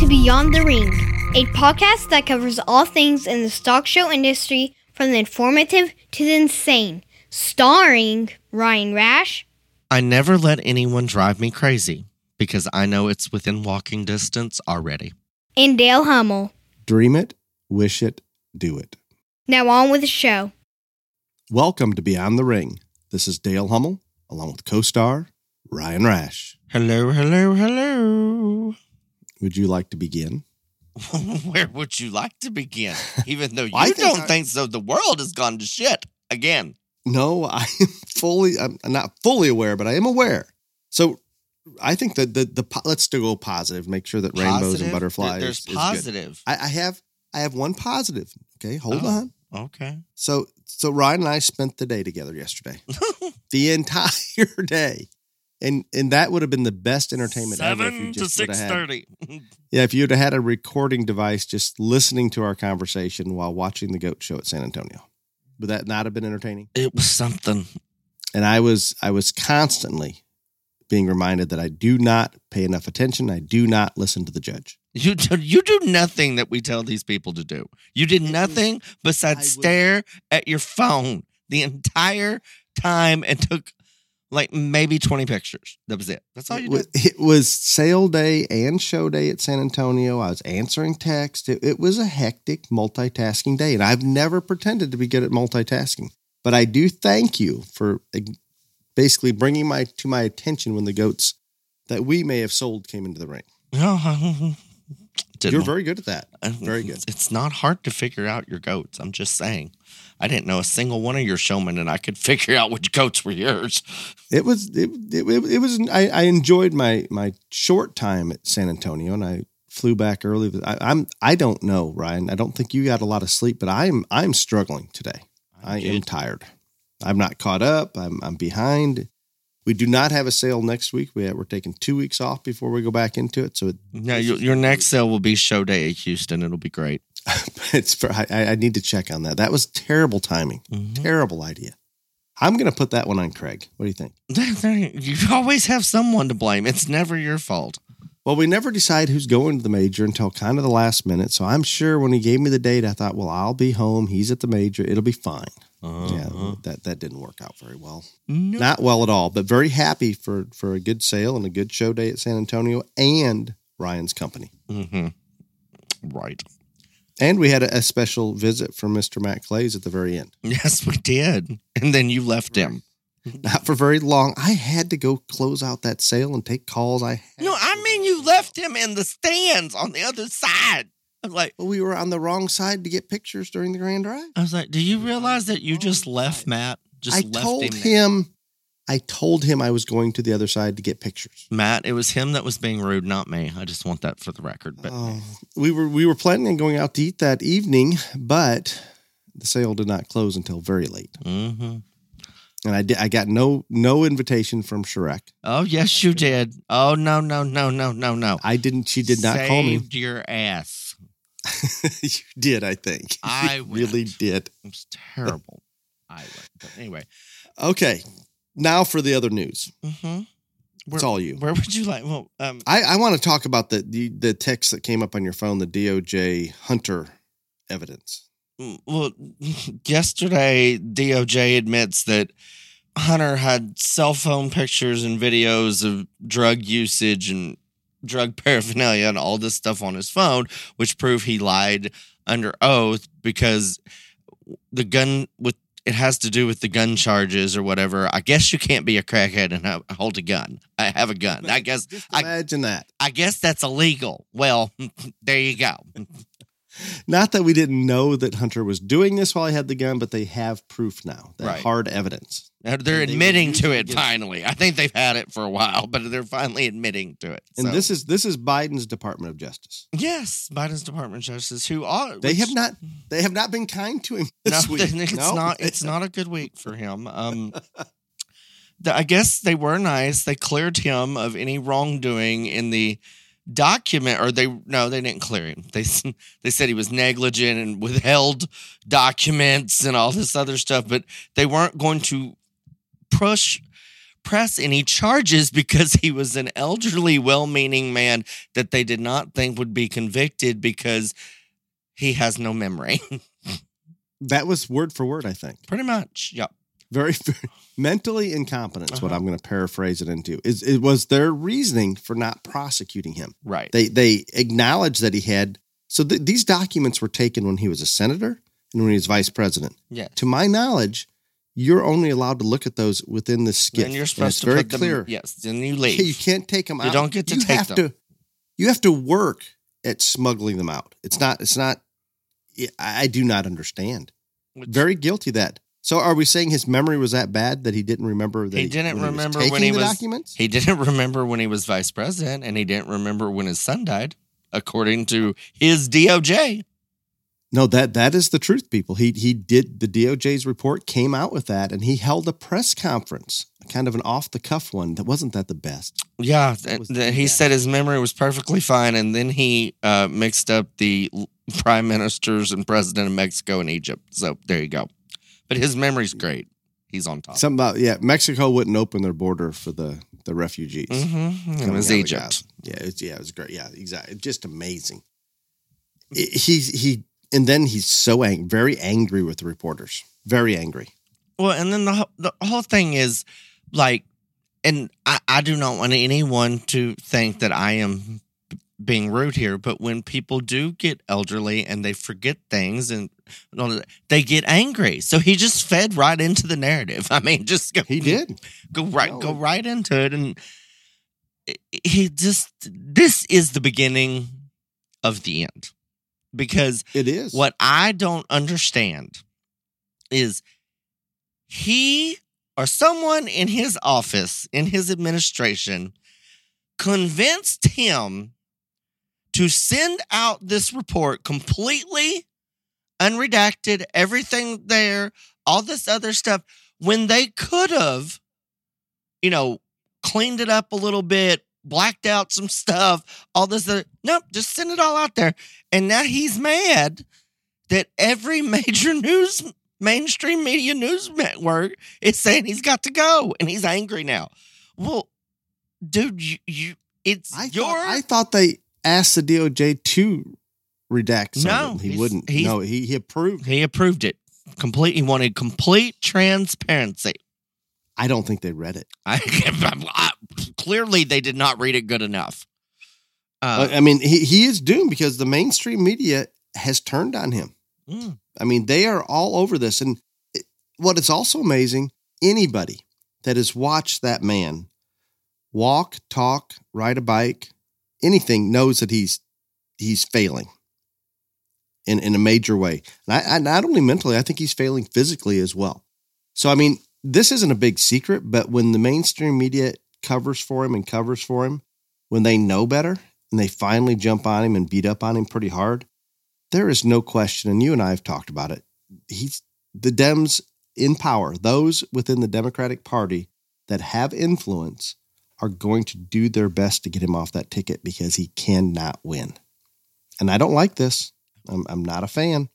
to Beyond the Ring, a podcast that covers all things in the stock show industry from the informative to the insane, starring Ryan Rash. I never let anyone drive me crazy because I know it's within walking distance already. And Dale Hummel. Dream it, wish it, do it. Now on with the show. Welcome to Beyond the Ring. This is Dale Hummel, along with co star Ryan Rash. Hello, hello, hello. Would you like to begin? Where would you like to begin? Even though you I think don't I- think so, the world has gone to shit again. No, I am fully, I'm not fully aware, but I am aware. So I think that the, the, po- let's still go positive, make sure that rainbows and butterflies. There's is positive. I, I have, I have one positive. Okay, hold Oh. on. Okay. So, so Ryan and I spent the day together yesterday, the entire day, and and that would have been the best entertainment ever. if you Seven to just would had- Yeah, if you'd have had a recording device just listening to our conversation while watching the goat show at San Antonio, would that not have been entertaining? It was something. And I was I was constantly being reminded that I do not pay enough attention. I do not listen to the judge. You do, you do nothing that we tell these people to do. You did nothing besides stare at your phone the entire time and took like maybe 20 pictures. That was it. That's all you did. it was sale day and show day at San Antonio. I was answering text. It, it was a hectic multitasking day, and I've never pretended to be good at multitasking. But I do thank you for basically bringing my to my attention when the goats that we may have sold came into the ring. Didn't You're very good at that. Uh, very good. It's not hard to figure out your goats. I'm just saying. I didn't know a single one of your showmen, and I could figure out which goats were yours. It was it, it, it was I, I enjoyed my my short time at San Antonio, and I flew back early. I, I'm I don't know Ryan. I don't think you got a lot of sleep, but I'm I'm struggling today. I am tired. I'm not caught up. I'm I'm behind. We do not have a sale next week. We we're taking two weeks off before we go back into it. So it, Yeah, your, your next sale will be show day at Houston. It'll be great. it's for, I, I need to check on that. That was terrible timing. Mhm. Terrible idea. I'm going to put that one on Craig. What do you think? You always have someone to blame. It's never your fault. Well, we never decide who's going to the major until kind of the last minute. So I'm sure when he gave me the date, I thought, well, I'll be home. He's at the major. It'll be fine. Yeah, Uh-huh. that that didn't work out very well. No. Not well at all, but very happy for for a good sale and a good show day at San Antonio and Ryan's company. hmm Right. And we had a, a special visit from Mr. Matt Clays at the very end. Yes, we did. And then you left him. Not for very long. I had to go close out that sale and take calls. I had No, I mean you left him in the stands on the other side. I'm like, Well, we were on the wrong side to get pictures during the Grand Drive. I was like, do you realize that you just left Matt? Just I left told him. him, I told him I was going to the other side to get pictures. Matt, it was him that was being rude, not me. I just want that for the record. But Oh, we were we were planning on going out to eat that evening, but the sale did not close until very late, Mhm. and I did, I got no no invitation from Shrek. oh yes, you did. Oh no, no, no, no, no, no. I didn't. She did not call me. Saved your ass. you did, I think. I really did. It was terrible. I went. But anyway. Okay, now for the other news. Mm-hmm. It's all you. Where would you like? Well, um, I, I want to talk about the, the the text that came up on your phone, the DOJ Hunter evidence. Mm, well, yesterday DOJ admits that Hunter had cell phone pictures and videos of drug usage and drug paraphernalia and all this stuff on his phone, which prove he lied under oath because the gun with it has to do with the gun charges or whatever. I guess you can't be a crackhead and have, hold a gun. I have a gun. I guess Just I- imagine that. I guess that's illegal. Well, there you go. Not that we didn't know that Hunter was doing this while he had the gun, but they have proof now. That Right. hard evidence. They're And they were admitting to it finally. I think they've had it for a while, but they're finally admitting to it. And So- this is this is Biden's Department of Justice. yes, Biden's Department of Justice, who are They which- have not they have not been kind to him No, this week. it's No. not. It's not a good week for him. Um, the, I guess they were nice. They cleared him of any wrongdoing in the document, or they no, they didn't clear him. They they said he was negligent and withheld documents and all this other stuff, but they weren't going to push press any charges because he was an elderly, well meaning man that they did not think would be convicted because he has no memory. That was word for word, I think. Pretty much. Yep. Very, very mentally incompetent is what Uh-huh. I'm going to paraphrase it into. Is it was their reasoning for not prosecuting him? Right. They they acknowledged that he had. So th- these documents were taken when he was a senator and when he was vice president. yeah. To my knowledge, you're only allowed to look at those within the SCIF. Then you're And supposed it's to very put them- clear. yes. Then you leave. you can't take them You out. don't get to you take have them. To, you have to work at smuggling them out. It's not. It's not. I I do not understand. Which- Very guilty that. So are we saying his memory was that bad that he didn't remember that He didn't when remember was when he the was- documents? He didn't remember when he was vice president, and he didn't remember when his son died, according to his DOJ. No, that that is the truth, people. He he did the DOJ's report came out with that, and he held a press conference, kind of an off the cuff one. That wasn't that the best. Yeah, That th- th- he said his memory was perfectly fine, and then he uh, mixed up the prime ministers and president of Mexico and Egypt. So there you go. But his memory's great. He's on top. Something about yeah, Mexico wouldn't open their border for the the refugees. hmm It was Egypt. Yeah, it's, yeah, it was great. Yeah, exactly. Just amazing. He he, he and then he's so ang- very angry with the reporters. Very angry. Well, and then the whole, the whole thing is like, and I, I do not want anyone to think that I am being rude here, but when people do get elderly and they forget things and they get angry. So he just fed right into the narrative. I mean, just go, He did. go right, No, go right into it, and he just this is the beginning of the end because It is. what I don't understand is he or someone in his office, in his administration, convinced him to send out this report completely unredacted, everything there, all this other stuff, when they could have, you know, cleaned it up a little bit, blacked out some stuff, all this other. Nope, just send it all out there. And now he's mad that every major news, mainstream media news network is saying he's got to go and he's angry now. Well, dude, you, you it's I your. thought, I thought they asked the DOJ to redact some No. He wouldn't. he's- no, he, he approved. he approved it. Complete. He wanted complete transparency. I don't think they read it. I, I- clearly, they did not read it good enough. Uh, I mean, he, he is doomed because the mainstream media has turned on him. mm, I mean, they are all over this. And it, what is also amazing, anybody that has watched that man walk, talk, ride a bike, anything knows that he's he's failing in, in a major way. And I, I not only mentally, I think he's failing physically as well. So I mean, this isn't a big secret, but when the mainstream media covers for him and covers for him, when they know better and they finally jump on him and beat up on him pretty hard, there is no question, and you and I have talked about it. He's the Dems in power, those within the Democratic Party that have influence are going to do their best to get him off that ticket because he cannot win. And I don't like this. I'm, I'm not a fan.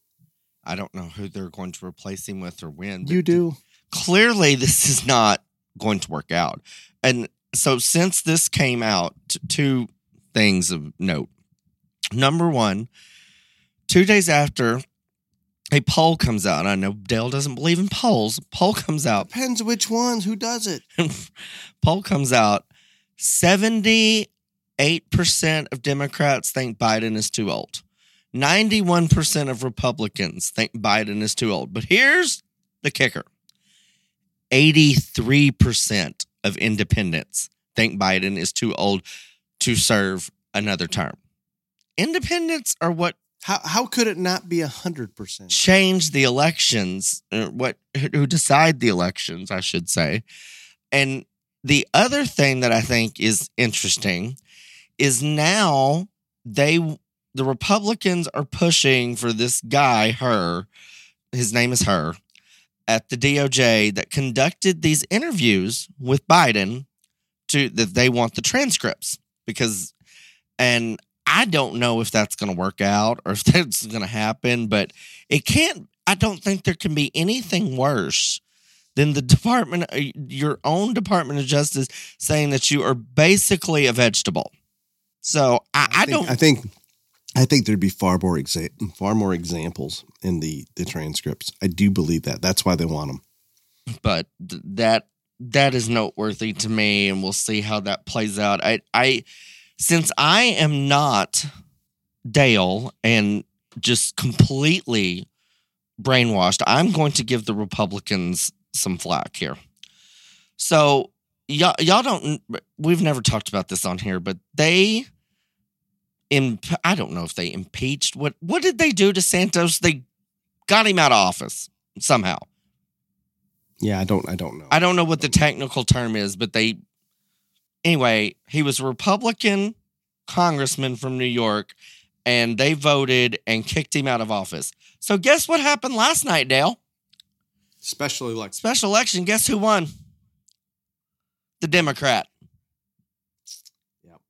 I don't know who they're going to replace him with or when. You do. Clearly, this is not going to work out. And so, since this came out, two things of note. Number one, two days after a poll comes out, I know Dale doesn't believe in polls. Poll comes out. Depends which ones, who does it. poll comes out. Seventy-eight percent of Democrats think Biden is too old. Ninety-one percent of Republicans think Biden is too old. But here's the kicker: eighty-three percent of independents think Biden is too old to serve another term. Independents are what How, how could it not be 100%? change the elections, or what who decide the elections, I should say. And the other thing that I think is interesting is now they the Republicans are pushing for this guy, Hur, his name is Hur, at the DOJ that conducted these interviews with Biden to that they want the transcripts because and I don't know if that's going to work out or if that's going to happen, but it can't. I don't think there can be anything worse than the department, uh, your own Department of Justice, saying that you are basically a vegetable. So I, I, think, don't. I think. I think there'd be far more exa- far more examples in the the transcripts. I do believe that. That's why they want them. but th- that that is noteworthy to me and we'll see how that plays out i i since i am not dale and just completely brainwashed i'm going to give the republicans some flack here so y'all, y'all don't we've never talked about this on here but they in i don't know if they impeached what what did they do to santos they got him out of office somehow Yeah, I don't. I don't know. I don't know what the technical term is, but they anyway, he was a Republican congressman from New York and they voted and kicked him out of office. So guess what happened last night, Dale? Special election. Special election, guess who won? The Democrat. Yep.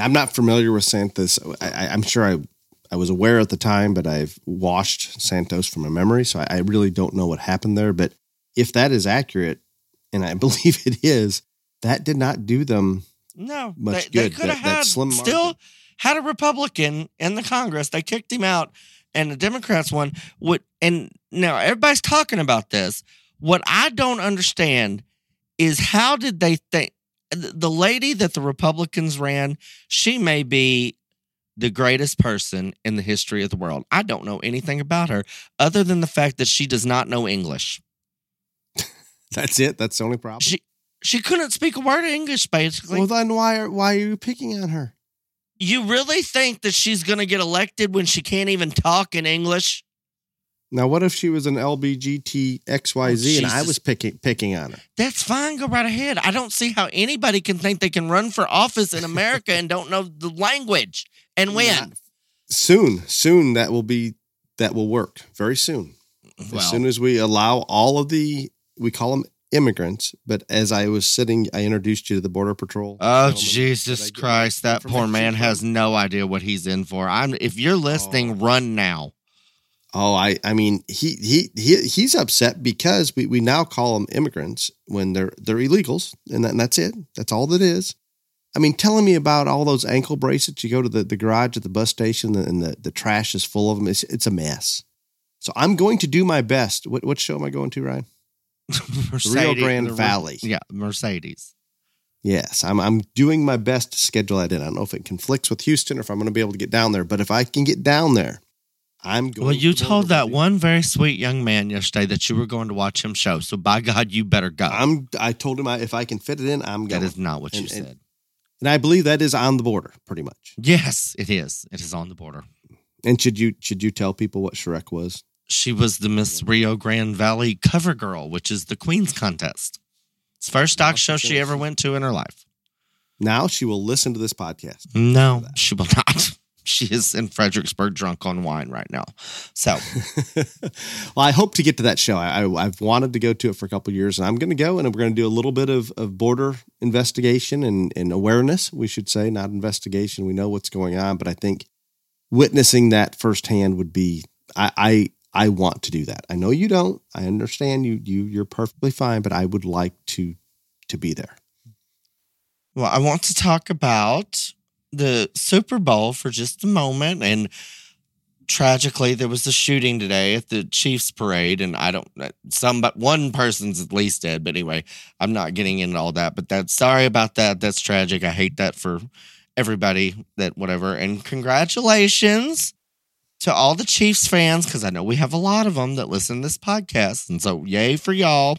I'm not familiar with Santos. I, I, I'm sure I, I was aware at the time, but I've washed Santos from my memory, so I, I really don't know what happened there. But if that is accurate, and I believe it is, that did not do them. No, Much they, they good. could have had slim still had a Republican in the Congress. They kicked him out, and the Democrats won. What? And now everybody's talking about this. What I don't understand is how did they think the lady that the Republicans ran? She may be the greatest person in the history of the world. I don't know anything about her other than the fact that she does not know English. That's it. That's the only problem. She she couldn't speak a word of English, basically. well, then why are why are you picking on her? You really think that she's going to get elected when she can't even talk in English? Now, what if she was an LBGT XYZ oh, and I Oh, was picking picking on her? That's fine. Go right ahead. I don't see how anybody can think they can run for office in America and don't know the language and win. Not- soon, soon that will be that will work very soon. Well, as soon as we allow all of the we call them immigrants, but as I was sitting, I introduced you to the border patrol. oh Jesus Christ, that poor man has no idea what he's in for. I'm. If you're listening, Oh. run now. Oh, I I mean he he he he's upset because we, we now call them immigrants when they're they're illegals and, that, and that's it. That's all that is. I mean, telling me about all those ankle bracelets. You go to the, the garage at the bus station and the, the trash is full of them. It's it's a mess. So I'm going to do my best. What what show am I going to, Ryan? Mercedes, Grande the- Valley. Yeah, Mercedes. Yes, I'm I'm doing my best to schedule that in. I don't know if it conflicts with Houston or if I'm going to be able to get down there, but if I can get down there, I'm going. Well, you to told that you. one very sweet young man yesterday that you were going to watch him show. So by God, you better go. I'm. I told him I, if I can fit it in, I'm that going. is not what you And- and- said. And I believe that is on the border, pretty much. Yes, it is. It is on the border. And should you should you tell people what Shrek was? She was the Miss Rio Grande Valley cover girl, which is the Queen's contest. It's the first stock show she ever went to in her life. Now she will listen to this podcast. No, she will not. She is in Fredericksburg drunk on wine right now. So well, I hope to get to that show. I, I've wanted to go to it for a couple of years, and I'm going to go, and we're going to do a little bit of, of border investigation and, and awareness, we should say, not investigation. We know what's going on, but I think witnessing that firsthand would be. I, I I want to do that. I know you don't. I understand you. You you're perfectly fine, but I would like to to be there. Well, I want to talk about the Super Bowl for just a moment. And tragically, there was a shooting today at the Chiefs parade. And I don't, uh, some, but one person's at least dead. But anyway, I'm not getting into all that. But that's sorry about that. That's tragic. I hate that for everybody that whatever. And congratulations to all the Chiefs fans, because I know we have a lot of them that listen to this podcast. And so, yay for y'all.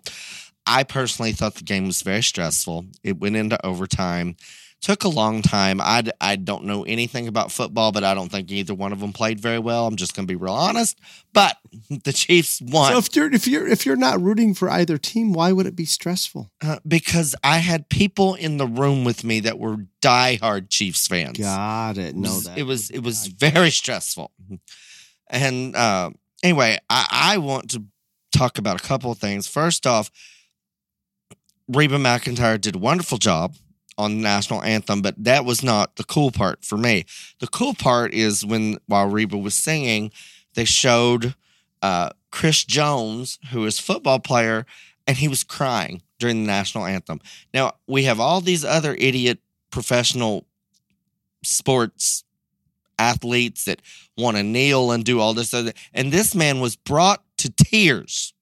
I personally thought the game was very stressful. It went into overtime, took a long time. I, I don't know anything about football, but I don't think either one of them played very well. I'm just going to be real honest. But the Chiefs won So if you're if you're if you're not rooting for either team, why would it be stressful? uh, because I had people in the room with me that were diehard Chiefs fans. Got it. No, that it was it was very stressful. And uh, anyway, I, I want to talk about a couple of things. First off, Reba McEntire did a wonderful job on the national anthem, but that was not the cool part for me. The cool part is when while Reba was singing, they showed uh, Chris Jones, who is football player, and he was crying during the national anthem. Now we have all these other idiot professional sports athletes that want to kneel and do all this other, and this man was brought to tears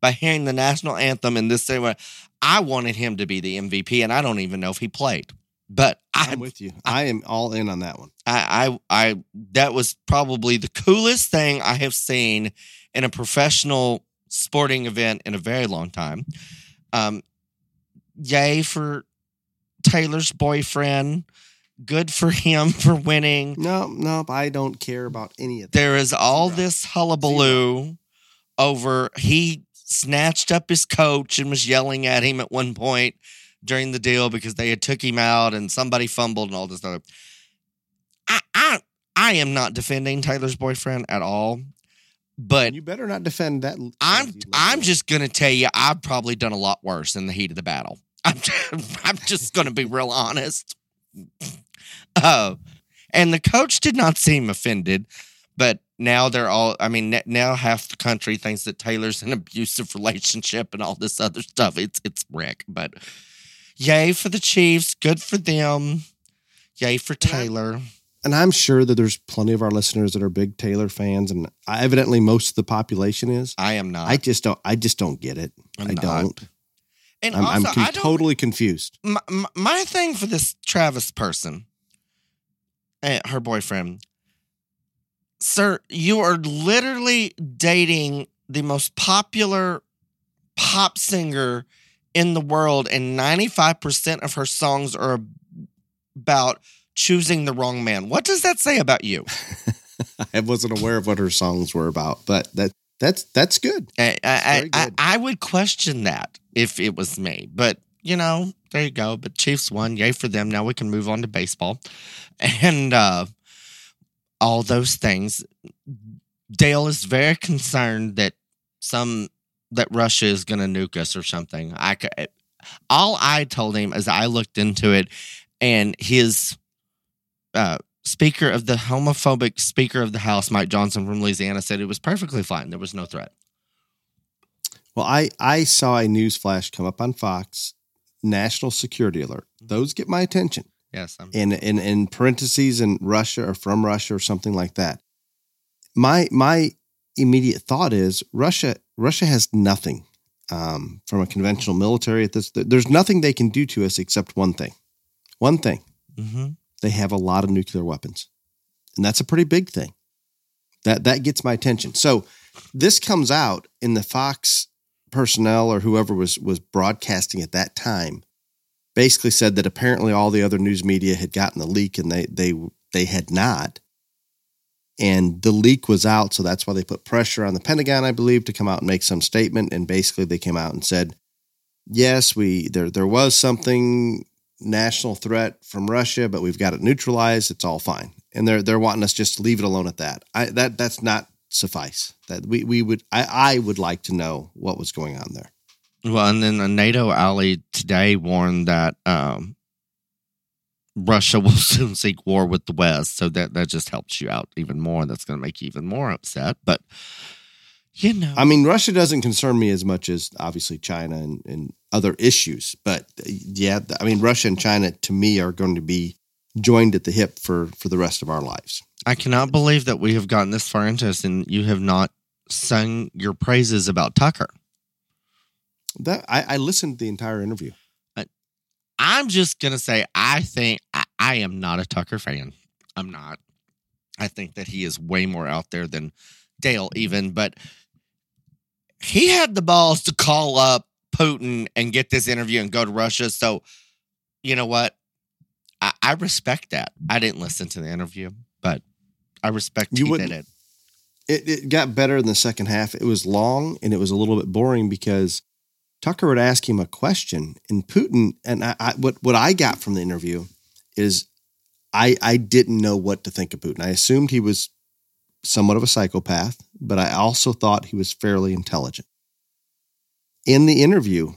by hearing the national anthem in this same way. I wanted him to be the MVP, and I don't even know if he played. But I, I'm with you. I am all in on that one. I, I, I, that was probably the coolest thing I have seen in a professional sporting event in a very long time. Um, yay for Taylor's boyfriend. Good for him for winning. No, no, I don't care about any of that. There is all this hullabaloo over he snatched up his coach and was yelling at him at one point during the deal because they had took him out and somebody fumbled and all this other. I I I am not defending Taylor's boyfriend at all, but you better not defend that. I'm I'm just gonna tell you I've probably done a lot worse in the heat of the battle. I'm I'm just gonna be real honest. Oh, and the coach did not seem offended, but now they're all. I mean, now half the country thinks that Taylor's an abusive relationship and all this other stuff. It's it's wreck but yay for the Chiefs, good for them. Yay for Taylor. and I'm sure that there's plenty of our listeners that are big Taylor fans, and evidently most of the population is. I am not. I just don't. I just don't get it. I'm I not. don't. And I'm, I'm con- totally confused. my, my, my thing for this Travis person, eh, her boyfriend, sir, you are literally dating the most popular pop singer in the world, and 95% of her songs are about choosing the wrong man. What does that say about you? I wasn't aware of what her songs were about, but that that's that's good. I, I, very I, good. I would question that if it was me, but you know, there you go. But Chiefs won, yay for them. Now we can move on to baseball, and uh, all those things. Dale is very concerned that some that Russia is going to nuke us or something. I all I told him is I looked into it, and his uh, speaker of the homophobic speaker of the House, Mike Johnson from Louisiana, said it was perfectly fine. There was no threat. Well, I I saw a news flash come up on Fox, national security alert. Those get my attention. Yes, I'm, in in in parentheses in Russia or from Russia or something like that. My my immediate thought is Russia Russia has nothing um, from a conventional military at this. There's nothing they can do to us except one thing. One thing. hmm They have a lot of nuclear weapons, and that's a pretty big thing. That that gets my attention. So this comes out in the Fox personnel or whoever was was broadcasting at that time basically said that apparently all the other news media had gotten the leak and they they they had not. And the leak was out so that's why they put pressure on the pentagon i believe to come out and make some statement. And basically they came out and said yes we there there was something national threat from russia but we've got it neutralized. It's all fine. And they're they're wanting us just to leave it alone at that. I that that's not suffice. That we we would i i would like to know what was going on there Well, and then a NATO ally today warned that um, Russia will soon seek war with the West. So that, that just helps you out even more. That's going to make you even more upset. But, you know. I mean, Russia doesn't concern me as much as obviously China and, and other issues. But uh, yeah, I mean, Russia and China to me are going to be joined at the hip for for the rest of our lives. I cannot believe that we have gotten this far into this and you have not sung your praises about Tucker. That I, I listened to the entire interview. I'm just gonna say I think I, I am not a Tucker fan. I'm not. I think that he is way more out there than Dale even, but he had the balls to call up Putin and get this interview and go to Russia. So you know what? I, I respect that. I didn't listen to the interview, but I respect You he did it. It, it got better in the second half. It was long and it was a little bit boring because Tucker would ask him a question, and Putin and I, I what what I got from the interview is I I didn't know what to think of Putin. I assumed he was somewhat of a psychopath, but I also thought he was fairly intelligent. In the interview,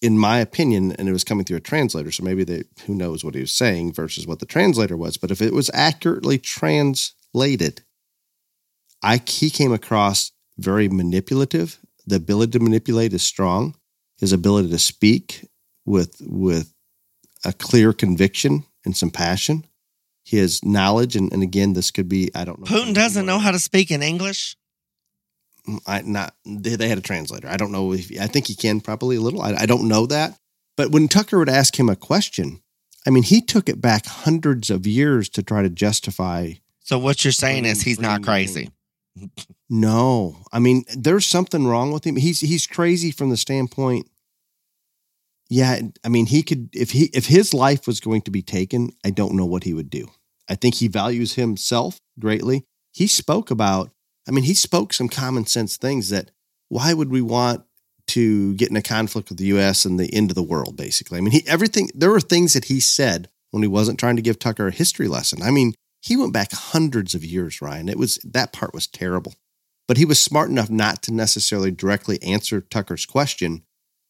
in my opinion, and it was coming through a translator, so maybe they who knows what he was saying versus what the translator was, but if it was accurately translated, I he came across very manipulative. The ability to manipulate is strong. His ability to speak with with a clear conviction and some passion. His knowledge, and, and again, this could be I don't know. Putin doesn't know how to speak in English. Mm, I not they, they had a translator. I don't know if I think he can probably a little. I, I don't know that. But when Tucker would ask him a question, I mean, he took it back hundreds of years to try to justify. So what you're saying is he's not crazy. No, I mean, there's something wrong with him. He's he's crazy from the standpoint. Yeah, I mean, he could if he if his life was going to be taken, I don't know what he would do. I think he values himself greatly. He spoke about, I mean, he spoke some common sense things that why would we want to get in a conflict with the US and the end of the world, basically? I mean, he everything there were things that he said when he wasn't trying to give Tucker a history lesson. I mean, he went back hundreds of years, Ryan. It was that part was terrible. But he was smart enough not to necessarily directly answer Tucker's question,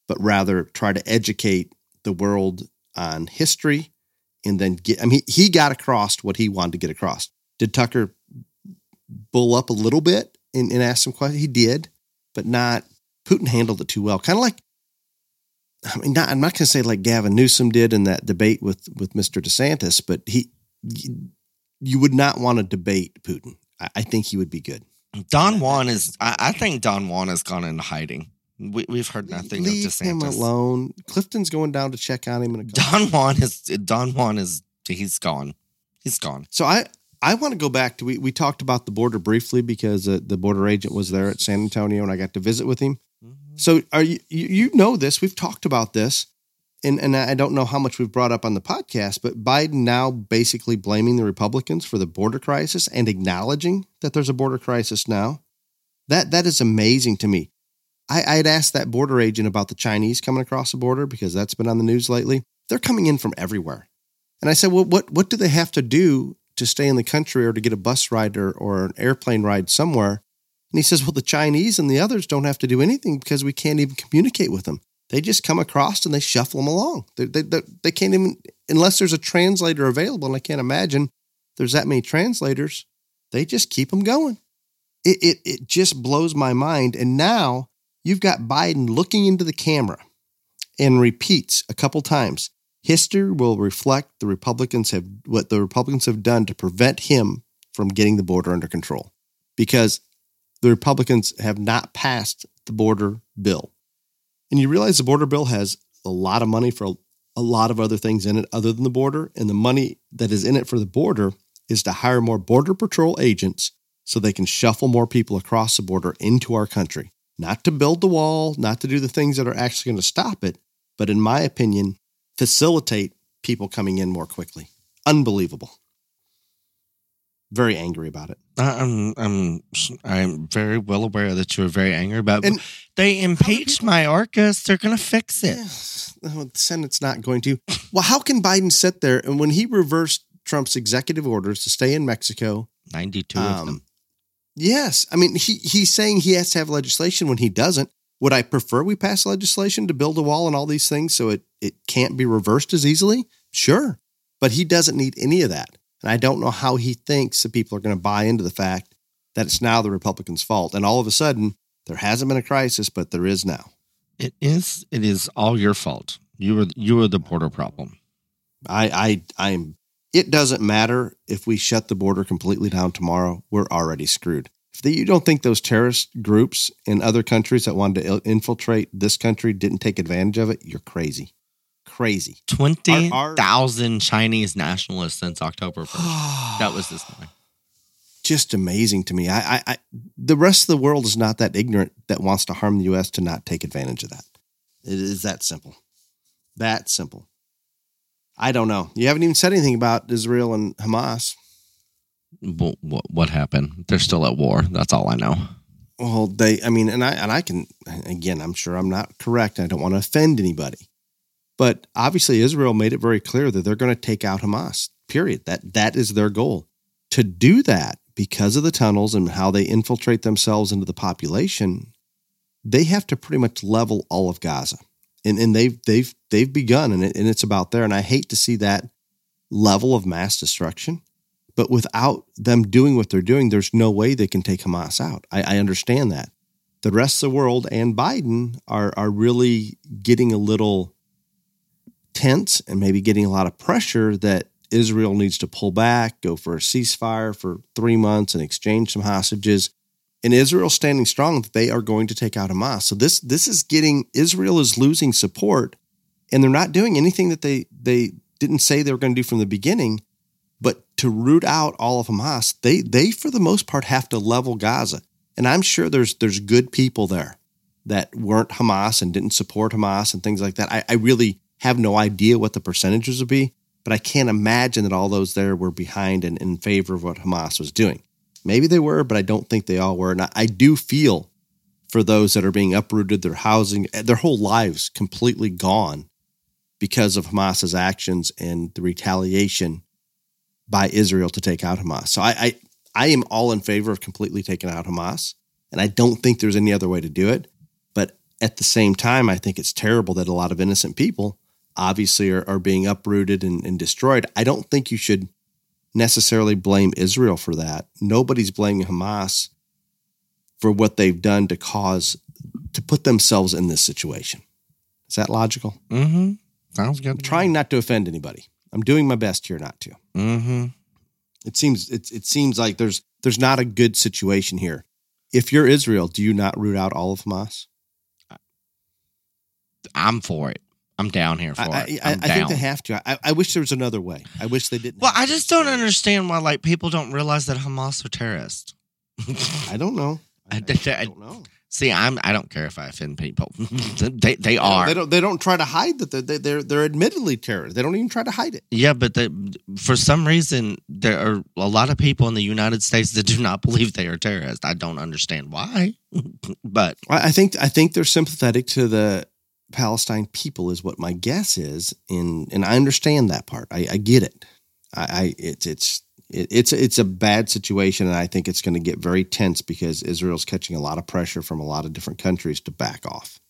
but rather try to educate the world on history and then get I mean he, got across what he wanted to get across. Did Tucker bull up a little bit and, and ask some questions? He did, but not Putin handled it too well. Kind of like I mean, not, I'm not going to say like Gavin Newsom did in that debate with with Mr. DeSantis, but he you would not want to debate Putin. I, I think he would be good. Don Juan is. I, I think Don Juan has gone into hiding. We, we've heard nothing Leave of him alone. Clifton's going down to check on him in a. Don Juan is. Don Juan is. He's gone. He's gone. So I I want to go back to we we talked about the border briefly because uh, the border agent was there at San Antonio and I got to visit with him. So are you you you know this? We've talked about this. And and I don't know how much we've brought up on the podcast, but Biden now basically blaming the Republicans for the border crisis and acknowledging that there's a border crisis now. That that is amazing to me. I, I had asked that border agent about the Chinese coming across the border because that's been on the news lately. They're coming in from everywhere. And I said, Well, what what do they have to do to stay in the country or to get a bus ride or, or an airplane ride somewhere? And he says, Well, the Chinese and the others don't have to do anything because we can't even communicate with them. They just come across and they shuffle them along. They, they, they, they can't even, unless there's a translator available, and I can't imagine there's that many translators, they just keep them going. It, it, it just blows my mind. And now you've got Biden looking into the camera and repeats a couple times history will reflect the Republicans have what the Republicans have done to prevent him from getting the border under control because the Republicans have not passed the border bill. And you realize the border bill has a lot of money for a, lot of other things in it other than the border. And the money that is in it for the border is to hire more Border Patrol agents so they can shuffle more people across the border into our country. Not to build the wall, not to do the things that are actually going to stop it, but in my opinion, facilitate people coming in more quickly. Unbelievable. Very angry about it. I'm. I'm. I'm very well aware that you were very angry about. it. And- they impeached Mayorkas. They're going to fix it. Yes. No, the Senate's not going to. Well, how can Biden sit there and when he reversed Trump's executive orders to stay in Mexico? Ninety-two of them. Um, yes, I mean he he's saying he has to have legislation when he doesn't. Would I prefer we pass legislation to build a wall and all these things so it it can't be reversed as easily? Sure, but he doesn't need any of that, and I don't know how he thinks that people are going to buy into the fact that it's now the Republicans' fault, and all of a sudden there hasn't been a crisis, but there is now. It is. It is all your fault. You were. You were the border problem. I I I'm it doesn't matter if we shut the border completely down tomorrow. We're already screwed. If the, you don't think those terrorist groups in other countries that wanted to infiltrate this country didn't take advantage of it, you're crazy. Crazy. Twenty Our- our- thousand Chinese nationalists since October first. that was this morning. just amazing to me. I, I, I the rest of the world is not that ignorant that wants to harm the US to not take advantage of that. It is that simple. That simple. I don't know. You haven't even said anything about Israel and Hamas. What, what, what happened? They're still at war. That's all I know. Well, they, I mean, and I, and I can, again, I'm sure I'm not correct. I don't want to offend anybody, but obviously Israel made it very clear that they're going to take out Hamas. Period. That that is their goal. To do that, because of the tunnels and how they infiltrate themselves into the population, they have to pretty much level all of Gaza, and and they've they've they've begun, and it, and it's about there. And I hate to see that level of mass destruction. But without them doing what they're doing, there's no way they can take Hamas out. I, I understand that. the rest of the world and Biden are are really getting a little tense and maybe getting a lot of pressure that Israel needs to pull back, go for a ceasefire for three months and exchange some hostages. And Israel standing strong that they are going to take out Hamas. So this this is getting Israel is losing support, and they're not doing anything that they they didn't say they were going to do from the beginning. But to root out all of Hamas, they they for the most part have to level Gaza. And I'm sure there's there's good people there that weren't Hamas and didn't support Hamas and things like that. I, I really have no idea what the percentages would be, but I can't imagine that all those there were behind and in favor of what Hamas was doing. Maybe they were, but I don't think they all were. And I, do feel for those that are being uprooted, their housing, eh, their whole lives completely gone because of Hamas's actions and the retaliation by Israel to take out Hamas. So I, I, I am all in favor of completely taking out Hamas, and I don't think there's any other way to do it. But at the same time, I think it's terrible that a lot of innocent people obviously are, are being uprooted and, and destroyed. I don't think you should necessarily blame Israel for that. Nobody's blaming Hamas for what they've done to cause to put themselves in this situation. Is that logical? Mm-hmm. Sounds good. I'm trying not to offend anybody. I'm doing my best here not to. Mm-hmm. It seems it, it seems like there's there's not a good situation here. If you're Israel, do you not root out all of Hamas? I'm for it. I'm down here for I, it. I, I, I'm think they have to. I, I wish there was another way. I wish they didn't. Well, I just don't understand why like people don't realize that Hamas are terrorists. I don't know. I, I- I I- don't know. See, I'm I don't care if I offend people. they they are. They don't. They don't try to hide that they're they, they're they're admittedly terrorists. They don't even try to hide it. Yeah, but they, for some reason there are a lot of people in the United States that do not believe they are terrorists. I don't understand why. but I I think I think they're sympathetic to the Palestine people, is what my guess is, and and I understand that part. I, I get it. I, I it's it's it, it's it's a bad situation, and I think it's going to get very tense because Israel's catching a lot of pressure from a lot of different countries to back off.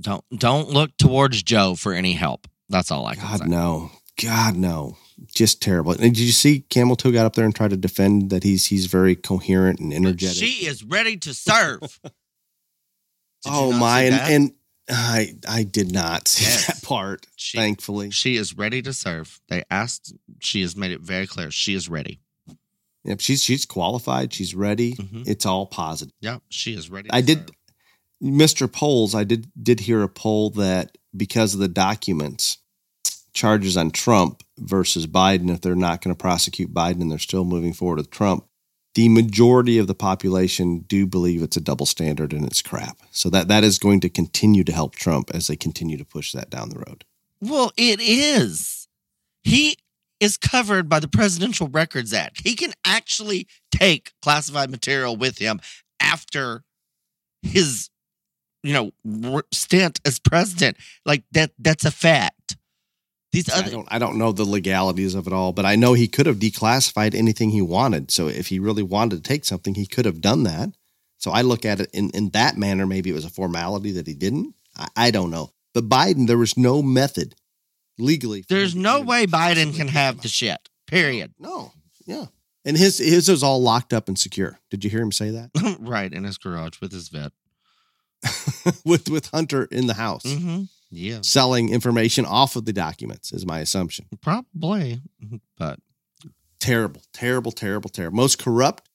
don't don't look towards Joe for any help. That's all I can God say. no, God no, just terrible. And did you see Camel Toe got up there and tried to defend that he's he's very coherent and energetic? She is ready to serve. Did oh my, and, and I I did not see Yes. that part. She- thankfully, she is ready to serve. They asked. She has made it very clear. She is ready. Yep, she's she's qualified. She's ready. Mhm. It's all positive. Yep, she is ready. I did- serve. Mr. Polls, I did did hear a poll that because of the documents, charges on Trump versus Biden, if they're not going to prosecute Biden and they're still moving forward with Trump, the majority of the population do believe it's a double standard and it's crap. So that that is going to continue to help Trump as they continue to push that down the road. Well, it is. He is covered by the Presidential Records Act. He can actually take classified material with him after his, you know, stint as president. Like that. That's a fact. These I don't I don't know the legalities of it all, but I know he could have declassified anything he wanted. So if he really wanted to take something, he could have done that. So I look at it in, in that manner. Maybe it was a formality that he didn't. I, I don't know. But Biden, there was no method legally. There's no way Biden can have the shit. Period. No, yeah. And his his was all locked up and secure. Did you hear him say that? right in his garage with his vet. with with Hunter in the house, Mm-hmm. Yeah, selling information off of the documents is my assumption. probably. But Terrible, terrible, terrible, terrible. Most corrupt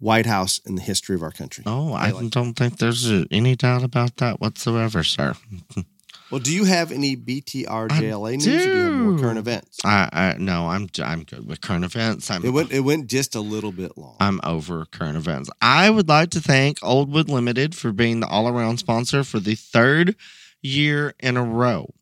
White House in the history of our country. oh, I I like- don't think there's uh, any doubt about that whatsoever, sir. Well, do you have any BTR I JLA news? Or do you have more current events? I, I no, I'm I'm good with current events. I'm It went it went just a little bit long. I'm over current events. I would like to thank Oldwood Limited for being the all-around sponsor for the third year in a row.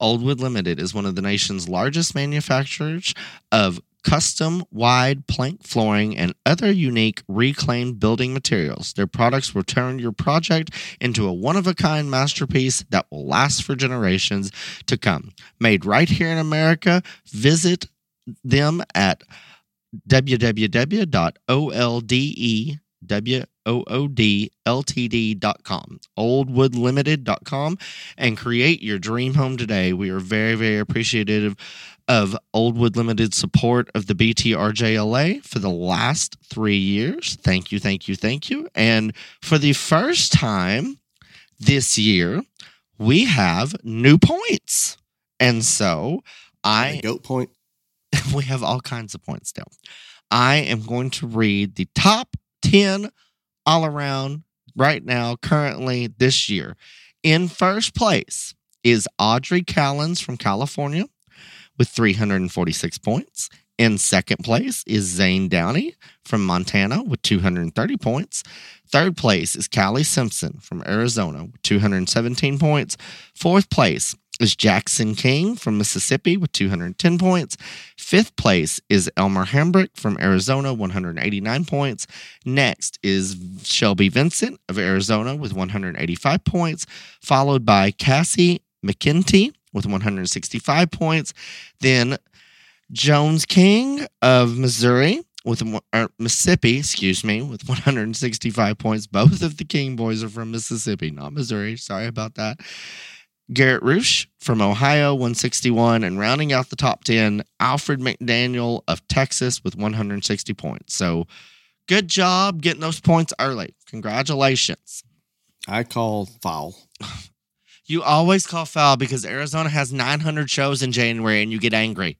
Oldwood Limited is one of the nation's largest manufacturers of custom wide plank flooring and other unique reclaimed building materials. Their products will turn your project into a one of a kind masterpiece that will last for generations to come. Made right here in America, visit them at www.oldwoodltd.com, oldwoodlimited.com, and create your dream home today. We are very, very appreciative of Oldwood Limited support of the BTRJLA for the last three years. Thank you, thank you, thank you. And for the first time this year, we have new points. And so I goat point. we have all kinds of points now. I am going to read the top 10 all around right now, currently this year. In first place is Audrey Callens from California with 346 points. In second place is Zane Downey from Montana with 230 points. Third place is Callie Simpson from Arizona with 217 points. Fourth place is Jackson King from Mississippi with 210 points. Fifth place is Elmer Hambrick from Arizona, 189 points. Next is Shelby Vincent of Arizona with 185 points, followed by Cassie McKenty with 165 points. Then Jones King of Missouri with er, Mississippi, excuse me, with 165 points. Both of the King boys are from Mississippi, not Missouri. Sorry about that. Garrett Roosh from Ohio, 161. And rounding out the top 10, Alfred McDaniel of Texas with 160 points. So good job getting those points early. Congratulations. I call foul. You always call foul because Arizona has 900 shows in January and you get angry.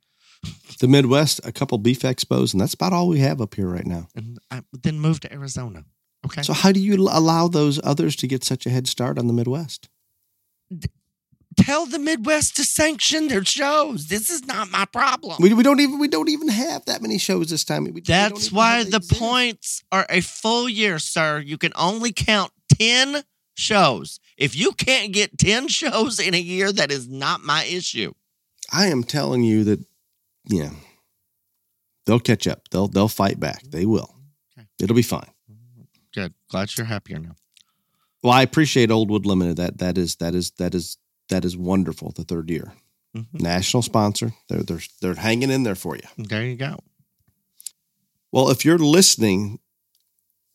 The Midwest, a couple beef expos, and that's about all we have up here right now. And I, then move to Arizona. Okay. So, how do you allow those others to get such a head start on the Midwest? Tell the Midwest to sanction their shows. This is not my problem. We, we don't even we don't even have that many shows this time. We, That's why the exist. points are a full year, sir. You can only count ten shows. If you can't get ten shows in a year, that is not my issue. I am telling you that, yeah, they'll catch up. They'll they'll fight back. They will. Okay. It'll be fine. Good. Glad you're happier now. Well, I appreciate Oldwood Limited. That that is that is that is that is wonderful. The third year, mm-hmm. national sponsor. They're they're they're hanging in there for you. There you go. Well, if you're listening,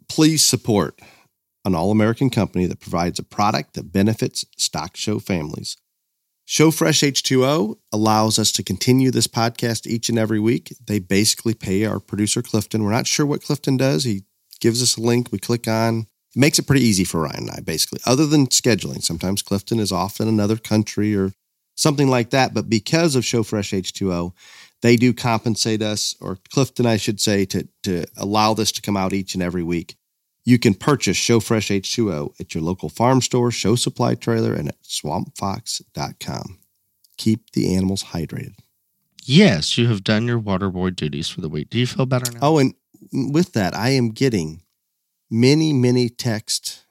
please support an all American company that provides a product that benefits stock show families. Show Fresh H2O allows us to continue this podcast each and every week. They basically pay our producer Clifton. We're not sure what Clifton does. He gives us a link, we click on, makes it pretty easy for Ryan and I, basically, other than scheduling. Sometimes Clifton is off in another country or something like that. But because of Show Fresh H2O, they do compensate us, or Clifton, I should say, to, to allow this to come out each and every week. You can purchase Show Fresh H2O at your local farm store, show supply trailer, and at swampfox.com. Keep the animals hydrated. Yes, you have done your water boy duties for the week. Do you feel better now? Oh, and with that, I am getting many, many texts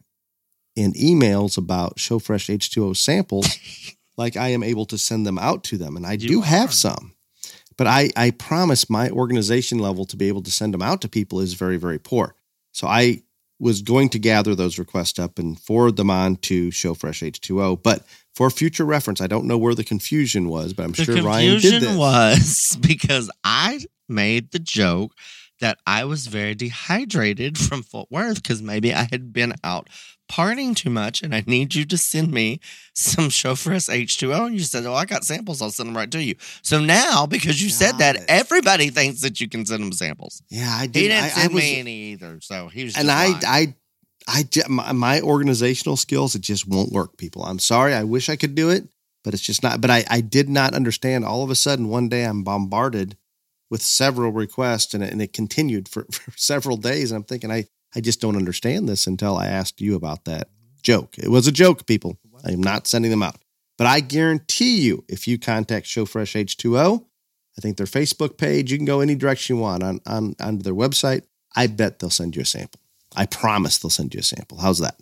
and emails about Showfresh H2O samples, like I am able to send them out to them. And I you do are. have some. But I, I promise my organization level to be able to send them out to people is very, very poor. So I was going to gather those requests up and forward them on to Showfresh H2O. But for future reference, I don't know where the confusion was, but I'm the sure Ryan did this. was because I made the joke that I was very dehydrated from Fort Worth because maybe I had been out partying too much and I need you to send me some Showfresh H2O. And you said, Oh, I got samples. I'll send them right to you. So now, because you got said that, it. everybody thinks that you can send them samples. Yeah, I did. He didn't I, send I was, me any either. So he was And I, I, I, my, my organizational skills, it just won't work, people. I'm sorry. I wish I could do it, but it's just not. But I, I did not understand. All of a sudden, one day I'm bombarded with several requests and it, and it continued for, for several days. And I'm thinking, I, I just don't understand this until I asked you about that joke. It was a joke, people. I am not sending them out. But I guarantee you, if you contact Showfresh H2O, I think their Facebook page, you can go any direction you want on, on, on their website. I bet they'll send you a sample. I promise they'll send you a sample. How's that?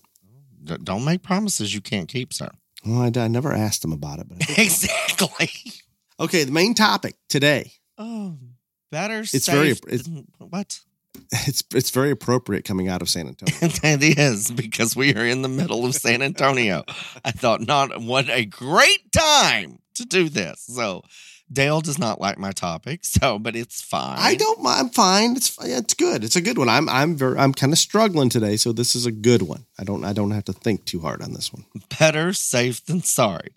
Don't make promises you can't keep, sir. Well, I, I never asked them about it. But exactly. Okay, the main topic today. Oh, better. It's very it's, what? It's it's very appropriate coming out of San Antonio. it is because we are in the middle of San Antonio. I thought, not what a great time to do this. So Dale does not like my topic, so but it's fine. I don't. I'm fine. It's it's good. It's a good one. I'm I'm very I'm kind of struggling today, so this is a good one. I don't I don't have to think too hard on this one. Better safe than sorry.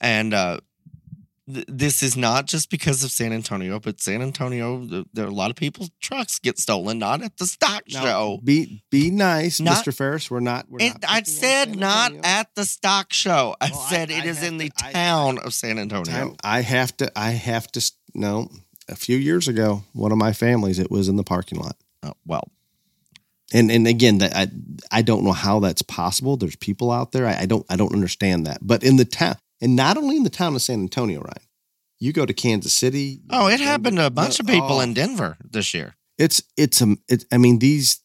And uh th- this is not just because of San Antonio, but San Antonio, th- there are a lot of people's trucks get stolen, not at the stock Now, show. Be be nice, Not- Mr. Ferris. We're not. We're It, not I said not at the stock show. I Well, I- said it I is in the to- I- town of San Antonio. Time- I have to. I have to. No, a few years ago, one of my families, it was in the parking lot. Oh, well, And and again, that I I don't know how that's possible. There's people out there. I, I don't I don't understand that. But in the town, and not only in the town of San Antonio, Ryan. You go to Kansas City. oh, it happened to a bunch of people Oh, in Denver this year. It's it's um. It, I mean these.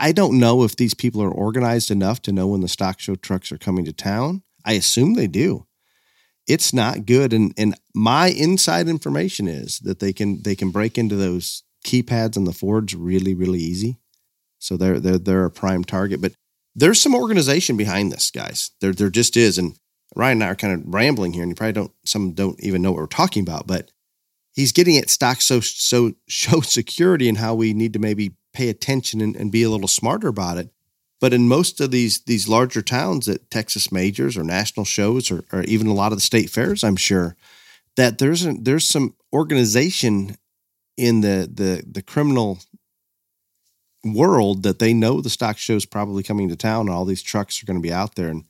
I don't know if these people are organized enough to know when the stock show trucks are coming to town. I assume they do. It's not good, and and my inside information is that they can they can break into those keypads on the Fords really really easy. So they're they're they're a prime target. But there's some organization behind this, guys. There there just is. And Ryan and I are kind of rambling here, and you probably don't some don't even know what we're talking about, but he's getting at stock so so show security and how we need to maybe pay attention and, and be a little smarter about it. But in most of these these larger towns at Texas majors or national shows or, or even a lot of the state fairs, I'm sure that there's a, there's some organization in the the the criminal world that they know the stock show's probably coming to town and all these trucks are going to be out there and